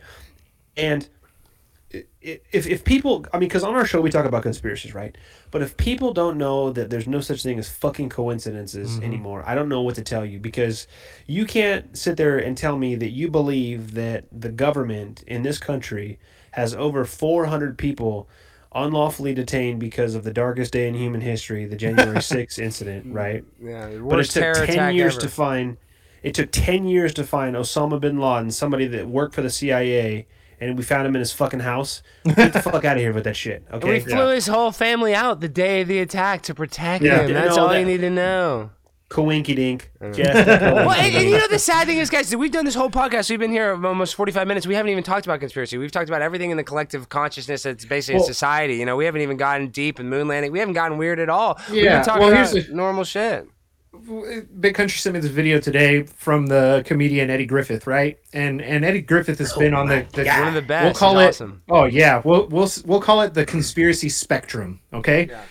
And if if people, I mean, because on our show we talk about conspiracies, right? But if people don't know that there's no such thing as fucking coincidences anymore, I don't know what to tell you because you can't sit there and tell me that you believe that the government in this country has over 400 people unlawfully detained because of the darkest day in human history, the January 6th incident, right? yeah. But it took 10 years ever. to find it took 10 years to find Osama bin Laden, somebody that worked for the CIA, and we found him in his fucking house. Get the fuck out of here with that shit, And okay? we flew his whole family out the day of the attack to protect Yeah. him. Didn't That's all that. you need to know. Coinky dink. Mm. Just Well, and, and you know the sad thing is, guys, we've done this whole podcast. We've been here almost forty-five minutes. We haven't even talked about conspiracy. We've talked about everything in the collective consciousness that's basically Well- society. You know, we haven't even gotten deep in moon landing. We haven't gotten weird at all. We've Yeah, been talking well, about here's the- normal shit. Big Country sent me this video today from the comedian Eddie Griffin, right? And and Eddie Griffin has been on the, the One of the best. We'll call He's it. awesome. Oh yeah, we'll we'll we'll call it the conspiracy spectrum. Okay. Yeah.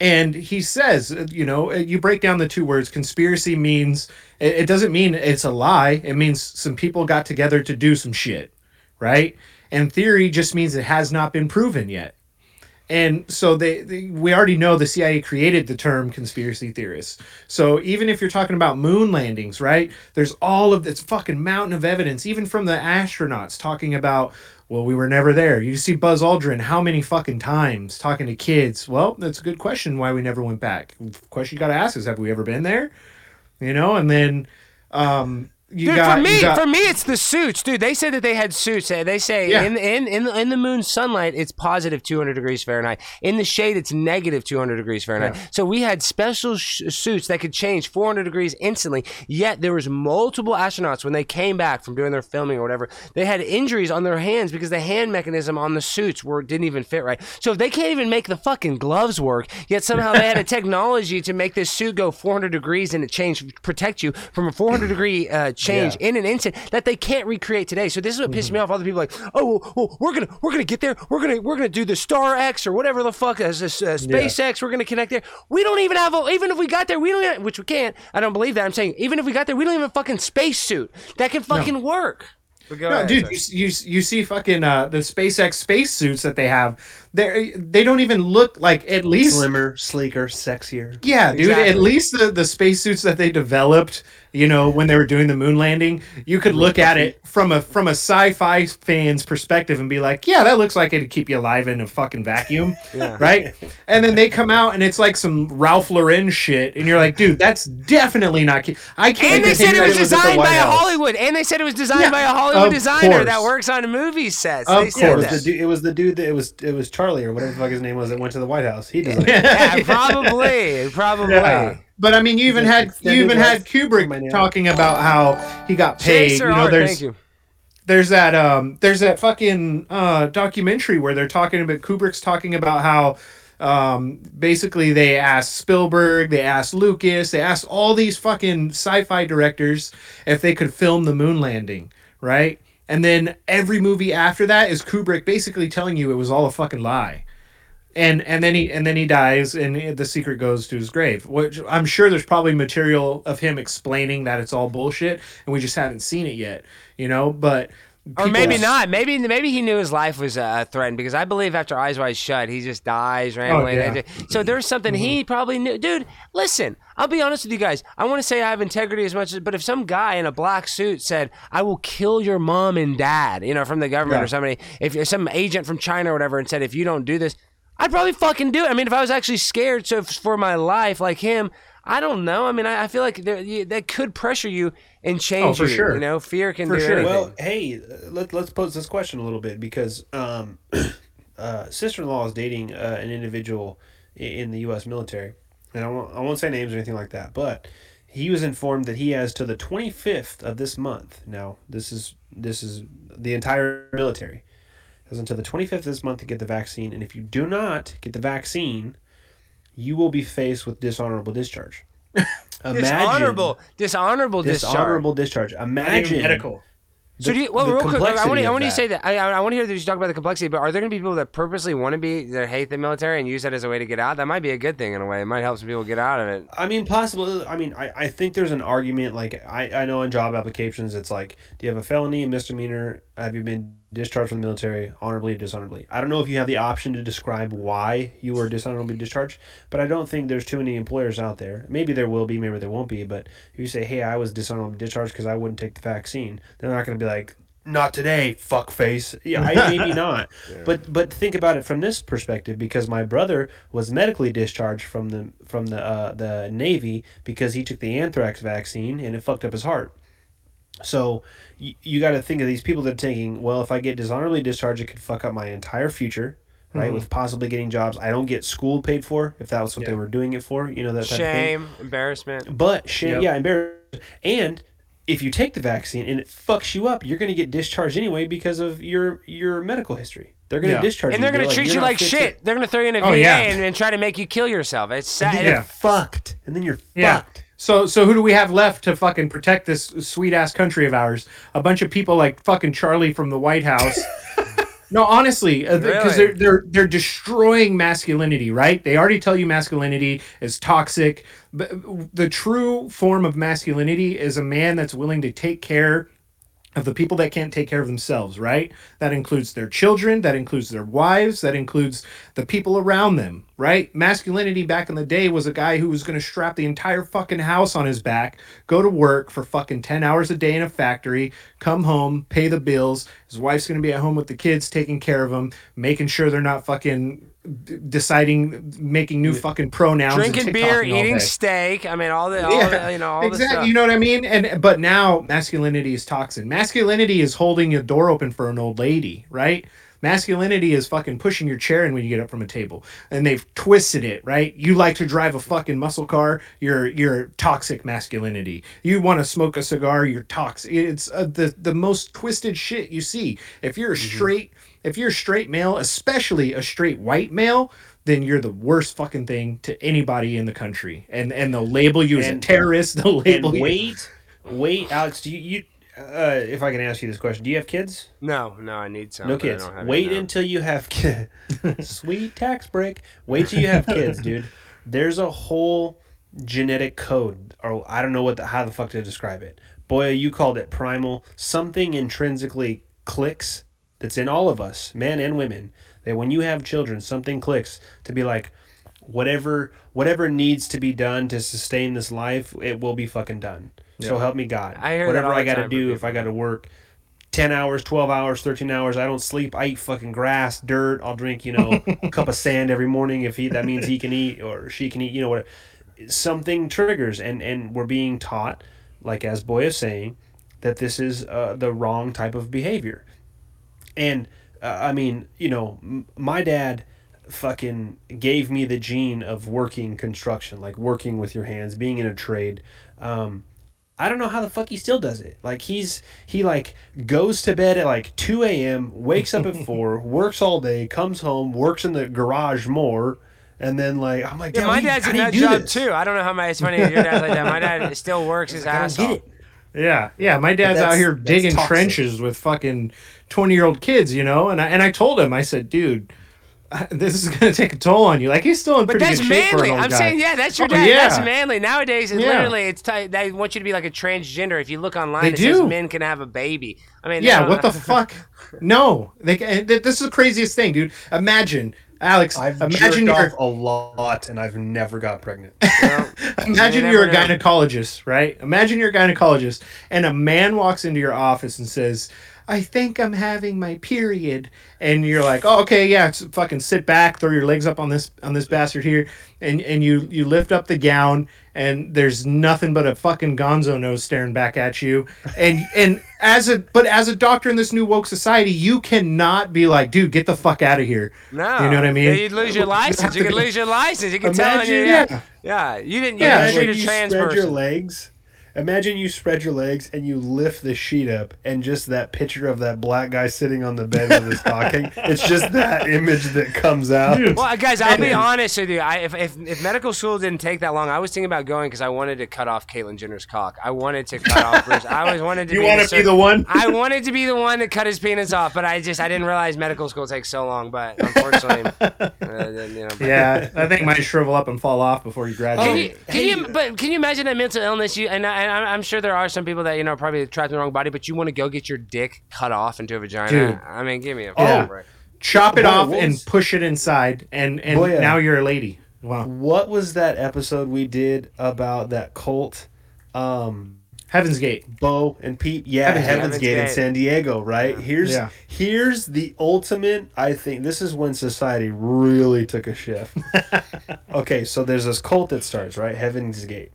And he says, uh, you know, uh, you break down the two words. Conspiracy means it, it doesn't mean it's a lie. It means some people got together to do some shit, right? And theory just means it has not been proven yet. And so they, they we already know the CIA created the term conspiracy theorists. So even if you're talking about moon landings, right? There's all of this fucking mountain of evidence, even from the astronauts talking about Well, we were never there. You see Buzz Aldrin how many fucking times talking to kids? Well, that's a good question why we never went back. Question you got to ask is have we ever been there? You know, and then um Dude, got for me, got- for me, it's the suits, dude. They said that they had suits. They say Yeah. in in in the, in the moon sunlight, it's positive 200 degrees Fahrenheit. In the shade, it's negative 200 degrees Fahrenheit. So we had special sh- suits that could change 400 degrees instantly. Yet there was multiple astronauts when they came back from doing their filming or whatever. They had injuries on their hands because the hand mechanism on the suits were didn't even fit right. So if they can't even make the fucking gloves work, yet somehow they had a technology to make this suit go 400 degrees and it change protect you from a 400 degree uh, change Yeah. in an instant that they can't recreate today. So this is what pisses me off. Other people are like, oh, well, well, we're gonna we're gonna get there. We're gonna we're gonna do the Star X or whatever the fuck as this uh, SpaceX. We're gonna connect there. We don't even have a, even if we got there, we don't even, which we can't. I don't believe that. I'm saying even if we got there, we don't even have a fucking spacesuit that can fucking work. No, ahead, dude, you, you you see fucking uh, the SpaceX spacesuits that they have. They they don't even look like at least Slimmer, sleeker, sexier. Yeah, dude. Exactly. At least the the spacesuits that they developed, you know, when they were doing the moon landing, you could look at it from a from a sci-fi fan's perspective and be like, yeah, that looks like it'd keep you alive in a fucking vacuum, right? And then they come out and it's like some Ralph Lauren shit, and you're like, dude, that's definitely not. ke- I can't. And they said it was was at the designed by a Hollywood. And they said it was designed Yeah, by a Hollywood of designer that works on a movie sets. Of they said course. It was, the dude, it was the dude that it was it was Charlie or whatever the fuck his name was that went to the White House. He designed it. Yeah, probably, probably. Yeah. But I mean, you even had you even had Kubrick talking about how he got paid. Chaser you know, art, there's thank you. there's that um there's that fucking uh documentary where they're talking about Kubrick's talking about how um basically they asked Spielberg, they asked Lucas, they asked all these fucking sci-fi directors if they could film the moon landing, right? And then every movie after that is Kubrick basically telling you it was all a fucking lie. And and then he and then he dies and the secret goes to his grave. Which I'm sure there's probably material of him explaining that it's all bullshit and we just haven't seen it yet, you know, but Or maybe not. Maybe maybe he knew his life was uh, threatened because I believe after Eyes Wide Shut, he just dies randomly. yeah. So there's something he probably knew. Dude, listen, I'll be honest with you guys. I want to say I have integrity as much as, but if some guy in a black suit said, "I will kill your mom and dad," you know, from the government Yeah. or somebody, if if some agent from China or whatever, and said, "If you don't do this," I'd probably fucking do it. I mean, if I was actually scared so for my life, like him. I don't know. I mean, I, I feel like there, you, that could pressure you and change for you. sure. You know, fear can For do sure. anything. Well, hey, uh, let, let's pose this question a little bit because um, uh, sister-in-law is dating uh, an individual in the U.S. military, and I won't, I won't say names or anything like that, but he was informed that he has to the 25th of this month. Now, this is this is the entire military has until the 25th of this month to get the vaccine, and if you do not get the vaccine, you will be faced with dishonorable discharge. Imagine dishonorable, dishonorable discharge. dishonorable discharge. Imagine medical. So do you, well, real quick, I want to, I of want you to say that. I, I want to hear that you talk about the complexity, but are there going to be people that purposely want to be, that hate the military and use that as a way to get out? That might be a good thing in a way. It might help some people get out of it. I mean, possibly. I mean, I, I think there's an argument. Like, I, I know in job applications, it's like, do you have a felony, a misdemeanor? Have you been discharged from the military, honorably or dishonorably? I don't know if you have the option to describe why you were dishonorably discharged, but I don't think there's too many employers out there. Maybe there will be, maybe there won't be. But if you say, hey, I was dishonorably discharged because I wouldn't take the vaccine, they're not going to be like, not today, fuck face. Yeah, I, maybe not. But but think about it from this perspective because my brother was medically discharged from the from the uh, the Navy because he took the anthrax vaccine and it fucked up his heart. So you, you got to think of these people that are thinking, well, if I get dishonorably discharged, it could fuck up my entire future, right? Mm-hmm. With possibly getting jobs I don't get school paid for if that was what they were doing it for, you know that type of thing. Shame, embarrassment. But shame, Yep. yeah, embarrassment, And if you take the vaccine and it fucks you up, you're going to get discharged anyway because of your your medical history. They're going to Yeah. discharge And they're going to treat "You're you like fit to-" shit. They're going to throw you in a Oh, VA yeah. and, and try to make you kill yourself. It's sad. And then you're fucked. And then you're Yeah. fucked. So so who do we have left to fucking protect this sweet ass country of ours? A bunch of people like fucking Charlie from the White House. no, honestly, uh, because Really? they're they're they're destroying masculinity, right? They already tell you masculinity is toxic. But uh, the true form of masculinity is a man that's willing to take care of the people that can't take care of themselves, right? That includes their children, that includes their wives, that includes the people around them, right? Masculinity back in the day was a guy who was going to strap the entire fucking house on his back, go to work for fucking 10 hours a day in a factory, come home, pay the bills. His wife's going to be at home with the kids, taking care of them, making sure they're not fucking deciding, making new fucking pronouns. Drinking beer, eating steak. I mean, all the, all Yeah, the you know, all exactly. You know what I mean? And but now masculinity is toxin. Masculinity is holding a door open for an old lady, right? Masculinity is fucking pushing your chair in when you get up from a table, and they've twisted it, right? You like to drive a fucking muscle car, you're you're toxic masculinity. You want to smoke a cigar, you're toxic. It's uh, the the most twisted shit you see. If you're a straight, if you're a straight male, especially a straight white male, then you're the worst fucking thing to anybody in the country. And and they'll label you as a terrorist. They'll And label you. wait, wait, Alex. Do you, you uh, if I can ask you this question, do you have kids? No, no, I need some. no kids. don't have any Wait until you have kids. Sweet tax break. Wait till you have kids, dude. There's a whole genetic code, or I don't know what the how the fuck to describe it. Boy, you called it primal. Something intrinsically clicks that's in all of us, men and women. That when you have children, something clicks to be like, whatever whatever needs to be done to sustain this life, it will be fucking done. So help me God. I whatever I got to do, if I got to work 10 hours, 12 hours, 13 hours. I don't sleep. I eat fucking grass, dirt. I'll drink, you know, a cup of sand every morning if he that means he can eat or she can eat, you know what something triggers and and we're being taught like as boy is saying that this is uh, the wrong type of behavior. And uh, I mean, you know, m- my dad fucking gave me the gene of working construction, like working with your hands, being in a trade. Um, I don't know how the fuck he still does it. Like he's he like goes to bed at like two a.m., wakes up at four, works all day, comes home, works in the garage more, and then like I'm like, Yeah, my how dad's how in that job this?" too. I don't know how my. It's funny your dad's like that. My dad still works his ass off. It. Yeah, yeah. My dad's out here digging toxic. trenches with fucking twenty year old kids, you know. And I and I told him, I said, dude, this is gonna take a toll on you. Like he's still in But pretty that's good shape for manly. an old I'm guy. saying, yeah, that's your Oh, dad. yeah. That's manly. Nowadays, it's Yeah. literally, it's t- they want you to be like a transgender. If you look online, They it says do. men can have a baby. I mean, Yeah, what the fuck? No, they. This is the craziest thing, dude. Imagine, Alex. I've imagine jerked you're off a lot and I've never got pregnant. Imagine You you're a never know. gynecologist, right? Imagine you're a gynecologist, and a man walks into your office and says, "I think I'm having my period," and you're like, "Oh, okay, yeah, fucking sit back, throw your legs up on this on this bastard here," and and you you lift up the gown, and there's nothing but a fucking Gonzo nose staring back at you, and and as a but as a doctor in this new woke society, you cannot be like, "Dude, get the fuck out of here." No, you know what I mean? You'd lose your license. You could be- lose your license. You can tell Imagine- you, yeah, yeah. You didn't. You Yeah, didn't Imagine treat a you trans spread your legs. Imagine you spread your legs and you lift the sheet up, and just that picture of that black guy sitting on the bed with his talking. It's just that image that comes out. Well, guys, I'll be honest with you. I, if, if, if medical school didn't take that long, I was thinking about going because I wanted to cut off Caitlyn Jenner's cock. I wanted to cut off Bruce. I always wanted to. You be wanna the be the one? I wanted to be the one that cut his penis off, but I just I didn't realize medical school takes so long. But unfortunately, uh, you know. but- Yeah, I think might shrivel up and fall off before you Can graduate. you, can you, but can you imagine that mental illness? You and, I, and I'm I'm sure there are some people that you know probably trapped in the wrong body, but you want to go get your dick cut off into a vagina. Dude. I mean, give me a Yeah. fucking break. chop it Boy, off what and push it inside, and and Boy, yeah. now you're a lady. Wow, What was that episode we did about that cult? Um, Heaven's Gate. Bo and Peep. Yeah, Heaven's Heaven's, Gate. Gate in San Diego, right? Here's Yeah. here's the ultimate. I think this is when society really took a shift. okay, so there's this cult that starts right, Heaven's Gate,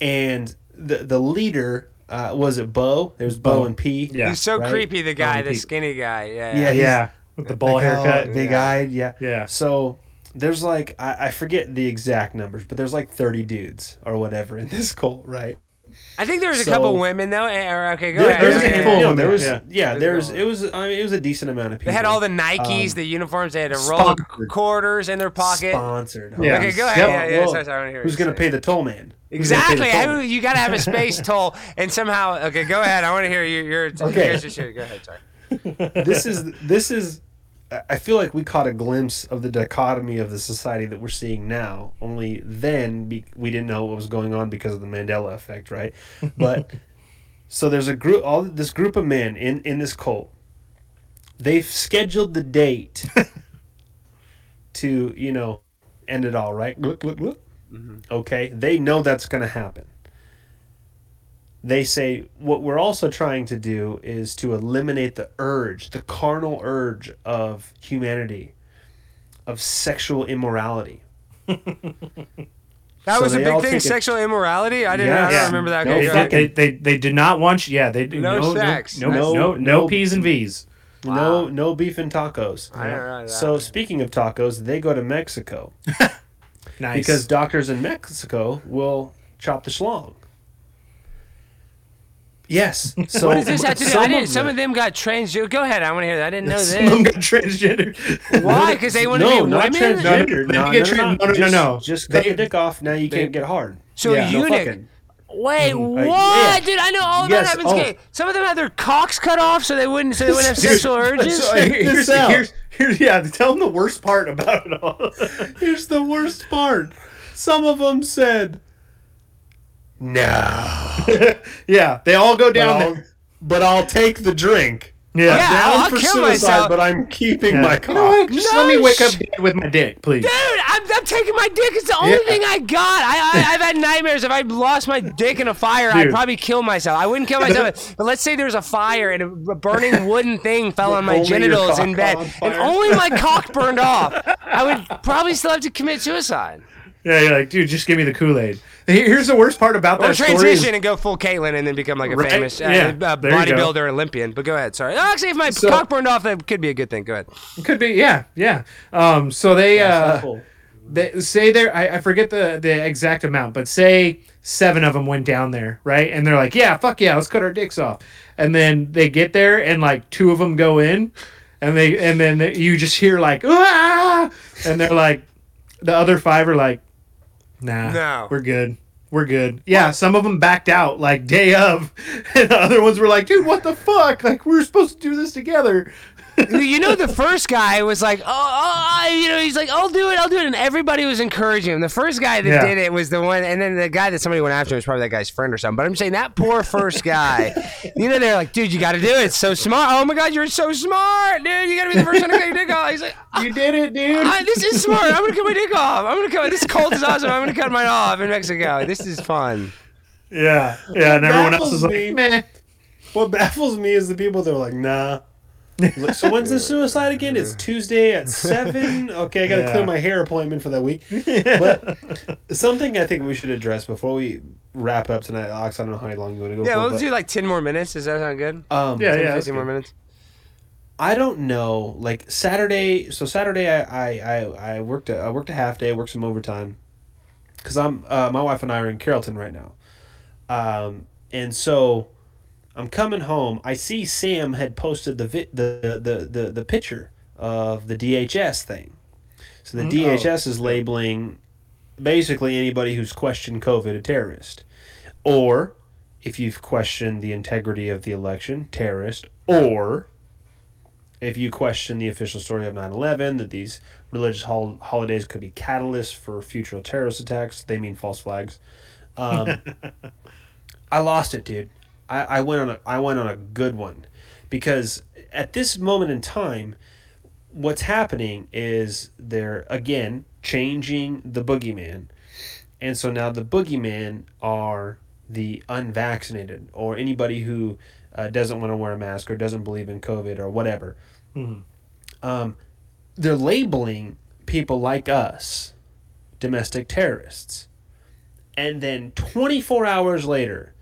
and the the leader uh, was it Bo? There's Bo, Bo. and P. Yeah. He's so right? creepy. The guy, the Peep. skinny guy. Yeah. Yeah, he's- Yeah, with the ball haircut. big eyed. Yeah, Yeah. So there's like I, I forget the exact numbers, but there's like 30 dudes or whatever in this cult, right? I think there was a So- couple women though. eh, Or, okay, go There- ahead. there's Yeah, a yeah, handful. yeah. No, there was Yeah. yeah, There's there a was couple. it was I mean it was a decent amount of people. They had all the Nikes, Um, the uniforms. They had a roll of quarters in their pocket. sponsored. Yeah. Okay, go ahead. Yep. Yeah, yeah. Well, sorry, sorry, hear Who's gonna say. pay the toll man? Who's gonna pay the Exactly. toll Who, man? you got to have a space toll, and somehow. Okay, go ahead. I want to hear you. You're Okay. Here's just here. Go ahead. Sorry. this is this is I- feel like we caught a glimpse of the dichotomy of the society that we're seeing now. Only then be, we didn't know what was going on because of the Mandela effect, right? But so there's a group, all this group of men in in this cult. They've scheduled the date to you know end it all, right? Look, look, look. Okay, they know that's going to happen. They say what we're also trying to do is to eliminate the urge, the carnal urge of humanity, of sexual immorality. That So was a big thing. take it- Sexual immorality. I didn't. I don't remember that. No, They, they, they, they did not want you. Yeah, they do No no, no, sex. no, no, No- no, no- P's and V's. No, no beef and tacos. I didn't realize that. So speaking of tacos, they go to Mexico Nice. because doctors in Mexico will chop the schlong. Yes. So what does this have to do? some I didn't. of Some them- of them got transgender. Go ahead. I want to hear that. I didn't know some of them got transgender. Why? Because they want to no, be not women. transgender. They No, get no, tra- no, no, no, just, no. Just cut They- the dick off. Now you can't get hard. So Yeah, a no eunuch. fucking. Wait, Uh, what, yeah. dude? I know all about Yes, that. oh. Okay, some of them had their cocks cut off so they wouldn't, so they wouldn't have sexual urges. So, here's, out. here's, here's, yeah, tell them the worst part about it all. Here's the worst part. Some of them said, "No, yeah, they all go but down I'll, there. but I'll take the drink." Yeah. Yeah, Down I'll for kill suicide, myself. but I'm keeping Yeah. my You know what? cock. Just No let me wake up sh- with my dick, please. Dude, I'm, I'm taking my dick. It's the only Yeah. thing I got. I, I I've had nightmares. If I lost my dick in a fire, I'd probably kill myself. I wouldn't kill myself, but let's say there's a fire and a burning wooden thing fell on my genitals in bed, and only my cock burned off. I would probably still have to commit suicide Yeah, you're like, dude, just give me the Kool Aid. Here's the worst part about or that story. transition Is, and go full Caitlyn and then become like a Right, famous uh, yeah, uh, there you go. bodybuilder Olympian. But go ahead. Sorry. Actually, if my So- cock burned off, that could be a good thing. Go ahead. could be, yeah, yeah. Um, so they, uh, Cool. they say there, I, I forget the the exact amount, but say seven of them went down there, right? And they're like, yeah, fuck yeah, let's cut our dicks off. And then they get there, and like two of them go in, and they, and then you just hear like, ah, and they're like, the other five are like, nah, No. we're good. We're good. Yeah, some of them backed out like day of, and the other ones were like, "Dude, what the fuck? Like, we were supposed to do this together." You know, the first guy was like, oh, oh, oh," you know, he's like, I'll do it, I'll do it. And everybody was encouraging him. The first guy that Yeah. did it was the one, and then the guy that somebody went after was probably that guy's friend or something. But I'm saying that poor first guy, you know, they're like, dude, you got to do it. It's so smart. Oh my God, you're so smart, dude. You got to be the first one to cut your dick off. He's like, You did it, dude. I, this is smart. I'm going to cut my dick off. I'm going to cut, this cult is awesome. I'm going to cut mine off in Mexico. This is fun. yeah, yeah, and everyone else is like, me- "Meh." What baffles me is the people that are like, nah. Like, so when's the suicide again? It's Tuesday at seven. Okay, I gotta Yeah. clear my hair appointment for that week. But something I think we should address before we wrap up tonight, Alex. I don't know how long you want to go. Yeah, for, we'll but, do like 10 more minutes. Does that sound good? um, Yeah, 10, yeah. 15 more minutes. I don't know. Like Saturday, so Saturday I I, I, I worked a, I worked a half day, worked some overtime, because I'm uh, my wife and I are in Carrollton right now, um, and so I'm coming home. I see Sam had posted the vi- the, the the the picture of the DHS thing, so the DHS is labeling basically anybody who's questioned COVID a terrorist, or if you've questioned the integrity of the election, terrorist, or if you question the official story of 9-11 that these religious hol- holidays could be catalysts for future terrorist attacks they mean false flags. Um, i lost it dude I, I went on a i went on a good one because at this moment in time what's happening is they're again changing the boogeyman and so now the boogeyman are the unvaccinated or anybody who uh, doesn't want to wear a mask or doesn't believe in COVID or whatever. Um, they're labeling people like us domestic terrorists. And then 24 hours later,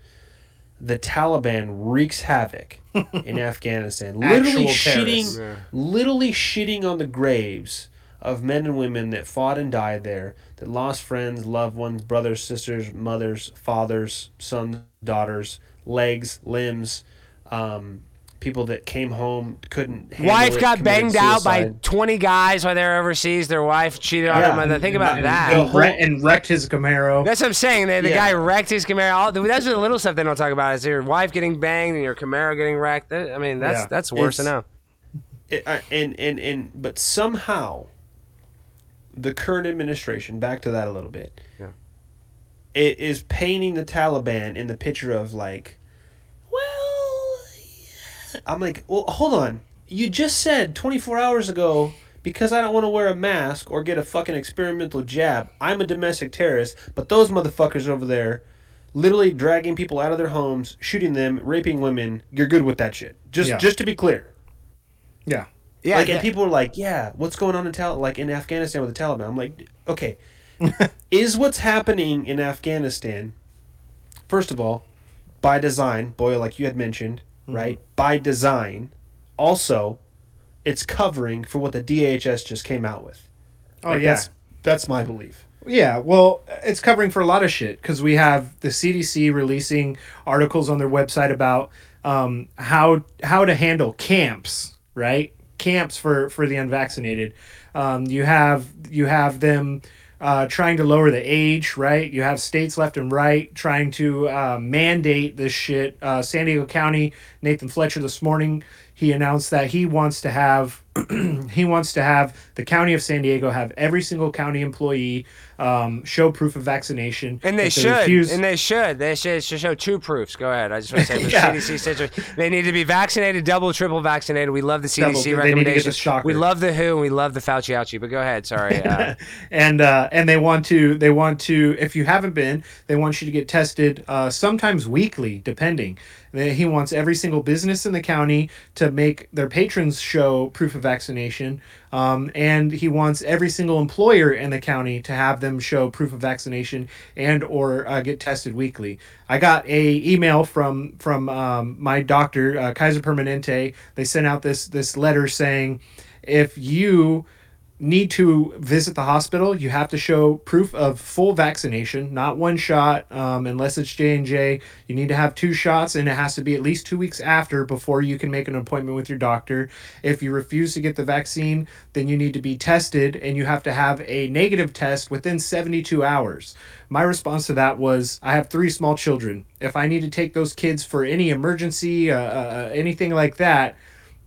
the Taliban wreaks havoc in Afghanistan, literally shitting, terrorists. literally shitting on the graves of men and women that fought and died there, that lost friends, loved ones, brothers, sisters, mothers, fathers, sons, daughters, legs, limbs, um, people that came home couldn't. handle Wife it, got committed banged out by 20 guys while they're overseas. Their wife cheated on Yeah. him. Think about that. and, wre- and wrecked his Camaro. That's what I'm saying. The, the Yeah. guy wrecked his Camaro. All, that's the little stuff they don't talk about. Is your wife getting banged and your Camaro getting wrecked. That- I mean, that's Yeah. that's worse than It's- now. it, uh, and and and but somehow the current administration back to that a little bit Yeah. it is painting the taliban in the picture of like well i'm like well hold on you just said 24 hours ago because I don't want to wear a mask or get a fucking experimental jab, I'm a domestic terrorist, but those motherfuckers over there literally dragging people out of their homes, shooting them, raping women, you're good with that shit. Just Yeah. just to be clear. Yeah. Yeah, like, and people are like, "Yeah, what's going on in Tal- like in Afghanistan with the Taliban?" I'm like, "Okay, is what's happening in Afghanistan first of all by design, boy, like you had mentioned, Mm-hmm. right? By design. Also, it's covering for what the DHS just came out with. Oh, Like, yeah. that's, that's my belief. Yeah, well, it's covering for a lot of shit because we have the CDC releasing articles on their website about um, how how to handle camps, right? Camps for for the unvaccinated. Um, you have you have them uh, trying to lower the age, right? You have states left and right trying to uh, mandate this shit. Uh, San Diego County, Nathan Fletcher this morning, he announced that he wants to have he wants to have the county of San Diego have every single county employee um, show proof of vaccination. And they should. refuse- and they should. They should, should show two proofs. Go ahead. I just want to say the CDC says they need to be vaccinated, double, triple vaccinated. We love the CDC to get the recommendations. We love the WHO and we love the Fauci ouchie. But go ahead. Sorry. Uh, and uh, and they want to they want to if you haven't been they want you to get tested uh, sometimes weekly depending he wants every single business in the county to make their patrons show proof of vaccination um, and he wants every single employer in the county to have them show proof of vaccination and or uh, get tested weekly. I got a email from from um, my doctor uh, kaiser permanente. They sent out this this letter saying if you need to visit the hospital, you have to show proof of full vaccination, not one shot, um, unless it's J and J. You need to have two shots, and it has to be at least two weeks after before you can make an appointment with your doctor. If you refuse to get the vaccine, then you need to be tested, and you have to have a negative test within 72 hours. My response to that was, I have three small children. If I need to take those kids for any emergency, uh, uh, anything like that,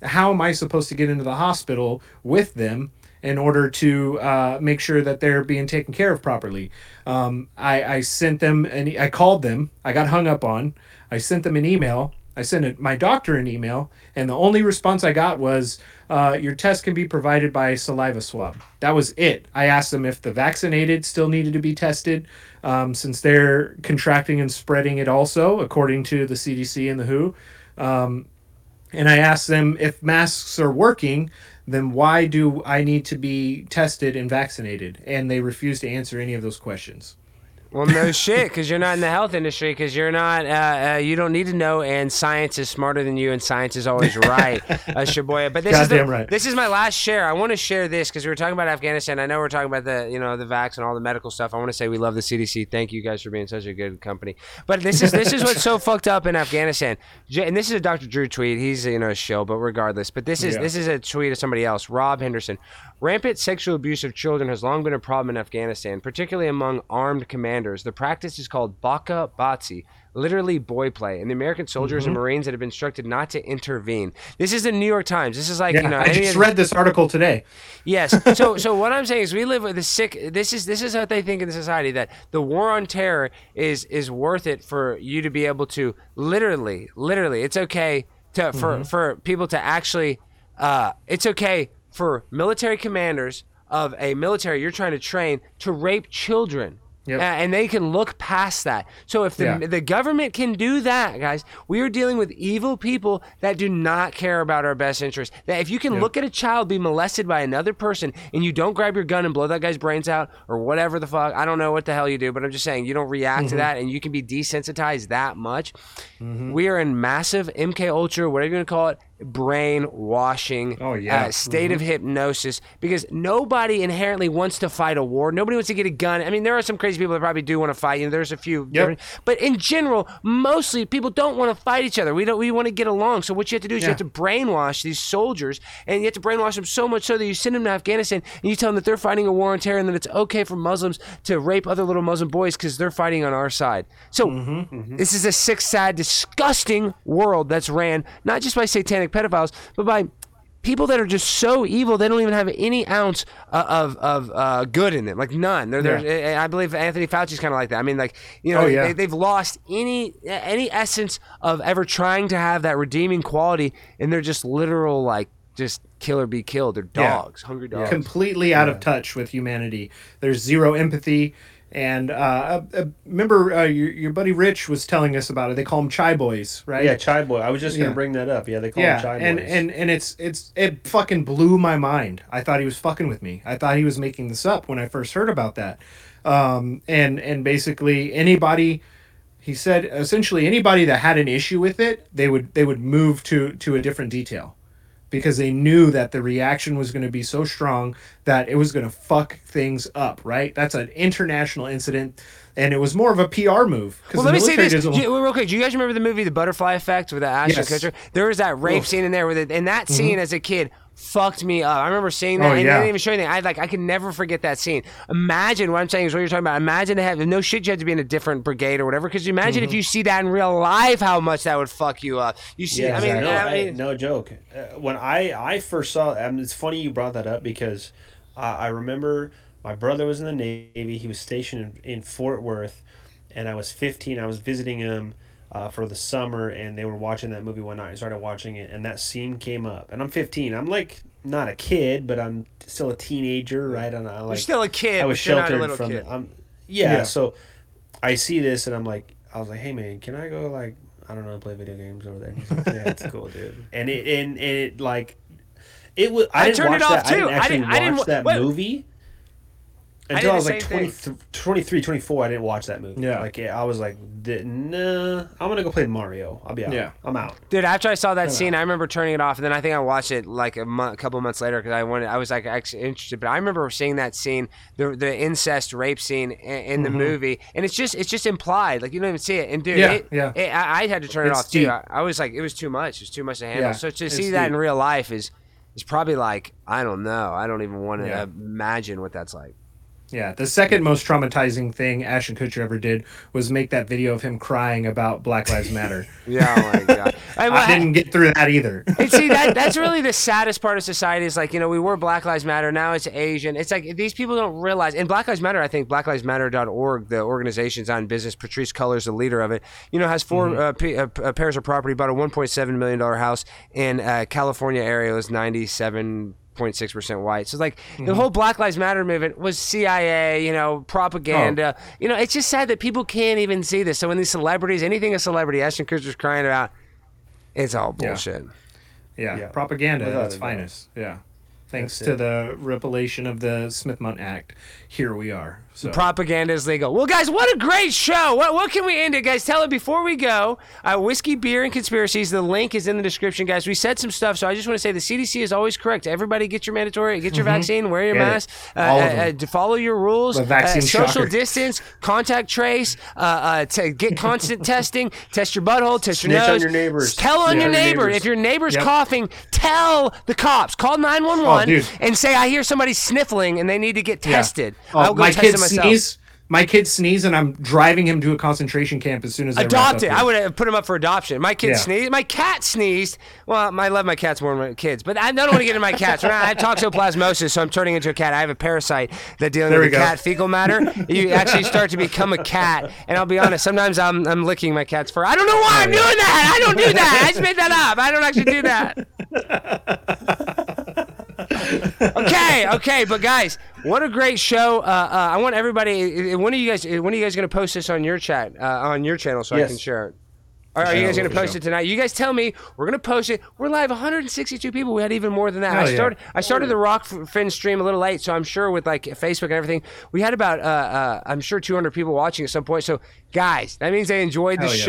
how am I supposed to get into the hospital with them in order to uh, make sure that they're being taken care of properly? Um, I, I sent them and I called them. I got hung up on. I sent them an email. I sent it, my doctor an email, and the only response I got was, uh, "Your test can be provided by saliva swab." That was it. I asked them if the vaccinated still needed to be tested, um, since they're contracting and spreading it also, according to the CDC and the WHO. Um, and I asked them if masks are working, then why do I need to be tested and vaccinated? And they refuse to answer any of those questions. Well, no shit, because you're not in the health industry, because you're not, uh, uh, you don't need to know, and science is smarter than you, and science is always right, uh, Shaboya. But this is the, right. this is my last share. I want to share this because we were talking about Afghanistan. I know we're talking about the, you know, the vax and all the medical stuff. I want to say we love the CDC. Thank you guys for being such a good company. But this is this is what's so fucked up in Afghanistan. And this is a Dr. Drew tweet. He's you know a shill, but regardless. But this is Yeah. this is a tweet of somebody else, Rob Henderson. Rampant sexual abuse of children has long been a problem in Afghanistan, particularly among armed commanders. The practice is called bacha bazi, literally boy play, and the American soldiers and Mhm. Marines that have been instructed not to intervene. This is the New York Times. This is like Yeah, you know. I just read this article today. Yes. So so what I'm saying is we live with the sick this is this is what they think in the society that the war on terror is is worth it for you to be able to literally literally it's okay to for Mhm. for people to actually uh it's okay for military commanders of a military you're trying to train to rape children. Yep. Uh, and they can look past that. So if the Yeah. the government can do that, guys, we are dealing with evil people that do not care about our best interest. That if you can Yep. look at a child be molested by another person and you don't grab your gun and blow that guy's brains out or whatever the fuck, I don't know what the hell you do, but I'm just saying you don't react to Mhm. that and you can be desensitized that much. We are in massive MK Ultra, whatever you want to call it, brainwashing Oh, yeah. uh, state of Mhm. hypnosis because nobody inherently wants to fight a war. Nobody wants to get a gun. I mean, there are some crazy people that probably do want to fight. You know, there's a few, different- but in general, mostly people don't want to fight each other. We don't. We want to get along. So what you have to do is you have to brainwash these soldiers, and you have to brainwash them so much so that you send them to Afghanistan and you tell them that they're fighting a war on terror and that it's okay for Muslims to rape other little Muslim boys because they're fighting on our side. So Mm-hmm. this is a sick, sad, disgusting world that's ran not just by satanic pedophiles, but by people that are just so evil they don't even have any ounce uh, of of uh, good in them, like none. They're, they're, I believe Anthony Fauci's kind of like that. I mean, like you know, Oh, yeah. they, they've lost any any essence of ever trying to have that redeeming quality, and they're just literal like just kill or be killed. They're Yeah. dogs, hungry dogs. completely out of touch with humanity. There's zero empathy. And uh, uh, uh, remember, uh, your, your buddy Rich was telling us about it. They call them chai boys, right? Yeah, chai boy. I was just gonna Yeah. bring that up. Yeah, they call yeah, them chai and, boys. and and it's it's it fucking blew my mind. I thought he was fucking with me. I thought he was making this up when I first heard about that. Um, and and basically anybody, he said essentially anybody that had an issue with it, they would they would move to to a different detail, because they knew that the reaction was going to be so strong that it was going to fuck things up. Right? That's an international incident. And it was more of a PR move. Well, let me say this you- real quick. Do you guys remember the movie The Butterfly Effect with the Ashton Yes. Kutcher? There was that rape Oof. scene in there with it, and that mm-hmm. scene as a kid fucked me up. I remember seeing that, Oh, and they yeah. didn't even show anything. I like I could never forget that scene. Imagine what I'm saying is what you're talking about. Imagine to have no shit. You had to be in a different brigade or whatever. Because imagine Mm-hmm. if you see that in real life, how much that would fuck you up. You see, Yeah, I mean, no, I I- mean, no joke. Uh, when I I first saw, I mean, it's funny you brought that up because uh, I remember my brother was in the Navy. He was stationed in, in Fort Worth, and I was fifteen. I was visiting him. Uh, for the summer, and they were watching that movie one night. I started watching it, and that scene came up. And I'm 15. I'm like not a kid, but I'm still a teenager, right? And I like still a kid, I was but not a sheltered from kid. it. I'm, yeah, Yeah. So I see this, and I'm like, I was like, hey man, can I go like I don't know play video games over there? He's like, yeah, it's cool, dude. And it and, and it like it was. I, I didn't turned watch it off, that. I didn't too. I actually didn't- I didn't watch that wait. movie I until did I, was like same 20, 23, 24. I didn't watch that movie. Yeah. like yeah, I was like, nah, I'm gonna go play Mario. I'll be out. Yeah. I'm out. Dude, after I saw that scene, I remember turning it off, and then I think I watched it like a, month, a couple months later because I wanted, I was like actually interested. But I remember seeing that scene, the the incest rape scene in, in the mm-hmm. movie, and it's just it's just implied, like you don't even see it. And dude, Yeah, it, yeah. it- I, I had to turn it It's off too. I, I was like, it was too much. It was too much to handle. Yeah, so to see that in real life is is probably like I don't know. I don't even want to Yeah. imagine what that's like. Yeah, the second most traumatizing thing Ashton Kutcher ever did was make that video of him crying about Black Lives Matter. Yeah, oh my god. I, I didn't get through that either. And see that that's really the saddest part of society is like you know we were Black Lives Matter now it's Asian it's like these people don't realize and Black Lives Matter I think blacklivesmatter.org the organization's on business Patrisse Cullors the leader of it you know has 4 uh, p- uh, p- uh, pairs of property bought a 1.7 million dollar house in uh, California area it was 97 0.6% white. So like the mm-hmm. whole Black Lives Matter movement was CIA, you know, propaganda. Oh. You know, it's just sad that people can't even see this. So when these celebrities, anything a celebrity, Ashton Kutcher's crying about, it's all bullshit. Yeah, Yeah. propaganda Without at its finest. Yeah. Thanks That's to it. the revelation of the Smith-Mundt Act, here we are. So Propaganda is legal. Well, guys, what a great show. What, what can we end it, guys? Tell it before we go. Uh, whiskey, beer, and conspiracies. The link is in the description, guys. We said some stuff, so I just want to say the CDC is always correct. Everybody get your mandatory, get your vaccine, wear your Get mask, uh, uh, uh, follow your rules, uh, social shocker. distance, contact trace, uh, uh, to get constant testing, test your butthole, test your Snitch on your neighbors. Tell on Yeah. your neighbor. neighbors. If your neighbor's Yep. coughing, tell the cops. Call 911 Oh, and say, I hear somebody sniffling and they need to get Yeah. tested. Oh, I'll go my test kid it myself. sneeze. My kid sneeze, and I'm driving him to a concentration camp as soon as I wrap Adopt it. I would have put him up for adoption. My kid Yeah. sneezed. My cat sneezed. Well, I love my cats more than my kids, but I don't want to get into my cats. I have toxoplasmosis, so I'm turning into a cat. I have a parasite that dealing There with cat fecal matter. You actually start to become a cat, and I'll be honest. Sometimes I'm I'm licking my cat's fur. I don't know why oh, I'm doing that. I don't do that. I just made that up. I don't actually do that. okay, okay, but guys, what a great show! Uh, uh, I want everybody. When are you guys? When are you guys going to post this on your chat uh, on your channel so I can share it? Are, are you guys going to post it tonight? You guys tell me. We're going to post it. We're live. 162 people. We had even more than that. I Hell yeah. started. I started the Rokfin stream a little late, so I'm sure with like Facebook and everything, we had about uh, uh, I'm sure 200 people watching at some point. So guys, that means they enjoyed the Hell yeah.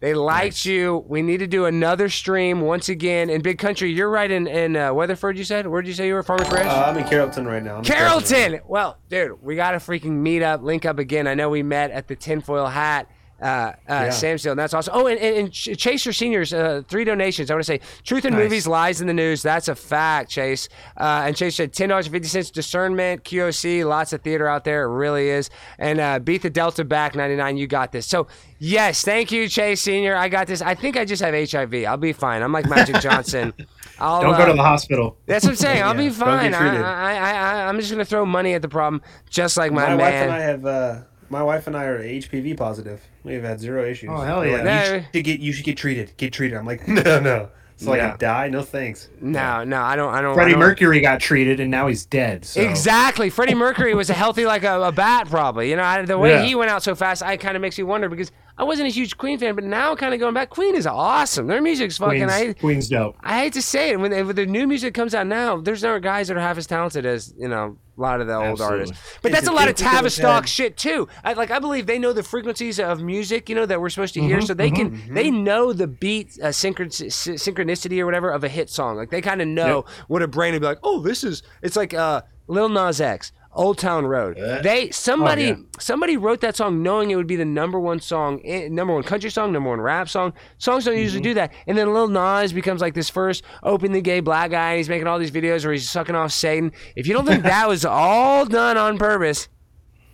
They liked you. We need to do another stream once again in Big Country. You're right in in uh, Weatherford. You said. Where did you say you were? Farmers Branch. Uh, I'm in Carrollton right now. I'm Carrollton. Carrollton. Well, dude, we got to freaking meet up, link up again. I know we met at the tinfoil hat. Uh, uh, Samsdale, and that's awesome. Oh, and, and, and Ch- Chase your seniors, uh, three donations. I want to say truth in Nice. movies, lies in the news. That's a fact, Chase. Uh, and Chase said ten dollars and fifty cents. Discernment, QOC, lots of theater out there. It really is. And uh, beat the Delta back ninety nine. You got this. So yes, thank you, Chase Senior. I got this. I think I just have HIV. I'll be fine. I'm like Magic Johnson. I'll, Don't go uh, to the hospital. that's what I'm saying. I'll be Yeah, don't fine. I, I, I, I, I'm just gonna throw money at the problem, just like my, My wife and I man. have. My wife and I are HPV positive. We've had zero issues. Oh, hell They're yeah. like, you, should get, you should get treated. Get treated. I'm like, no, no. So like Yeah. I die? No thanks. No, no, I don't. I don't. I Freddie don't- Mercury got treated and now he's dead. So. Exactly. Freddie Mercury was a healthy like a, a bat, probably. You know, I, the way Yeah. he went out so fast, I kind of makes me wonder because I wasn't a huge Queen fan, but now kind of going back, Queen is awesome. Their music's fucking. Queen's, I, Queen's dope. I hate to say it, when, when the new music comes out now, there's no guys that are half as talented as you know a lot of the old Absolutely. artists. But It's that's a a lot of Tavistock shit too. I, like I believe they know the frequencies of music, you know, that we're supposed to Mm-hmm, hear, so they can they know the beat uh, synchron- synchronicity or whatever of a hit song. Like they kind of know what a brain would be like. Oh, this is it's like uh, Lil Nas X. Old Town Road. They somebody yeah. somebody wrote that song knowing it would be the number one song, eh, number one country song, number one rap song. Songs don't usually do that. And then Lil Nas becomes like this first openly gay black guy, and he's making all these videos where he's sucking off Satan. If you don't think that was all done on purpose,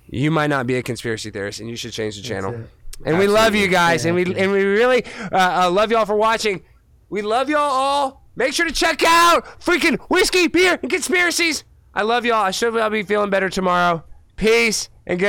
you might not be a conspiracy theorist, and you should change the channel. And we love you guys, and we and we really uh, uh, love y'all for watching. We love y'all all. Make sure to check out freaking whiskey, beer, and conspiracies. I love y'all. I should be feeling better tomorrow. Peace and good.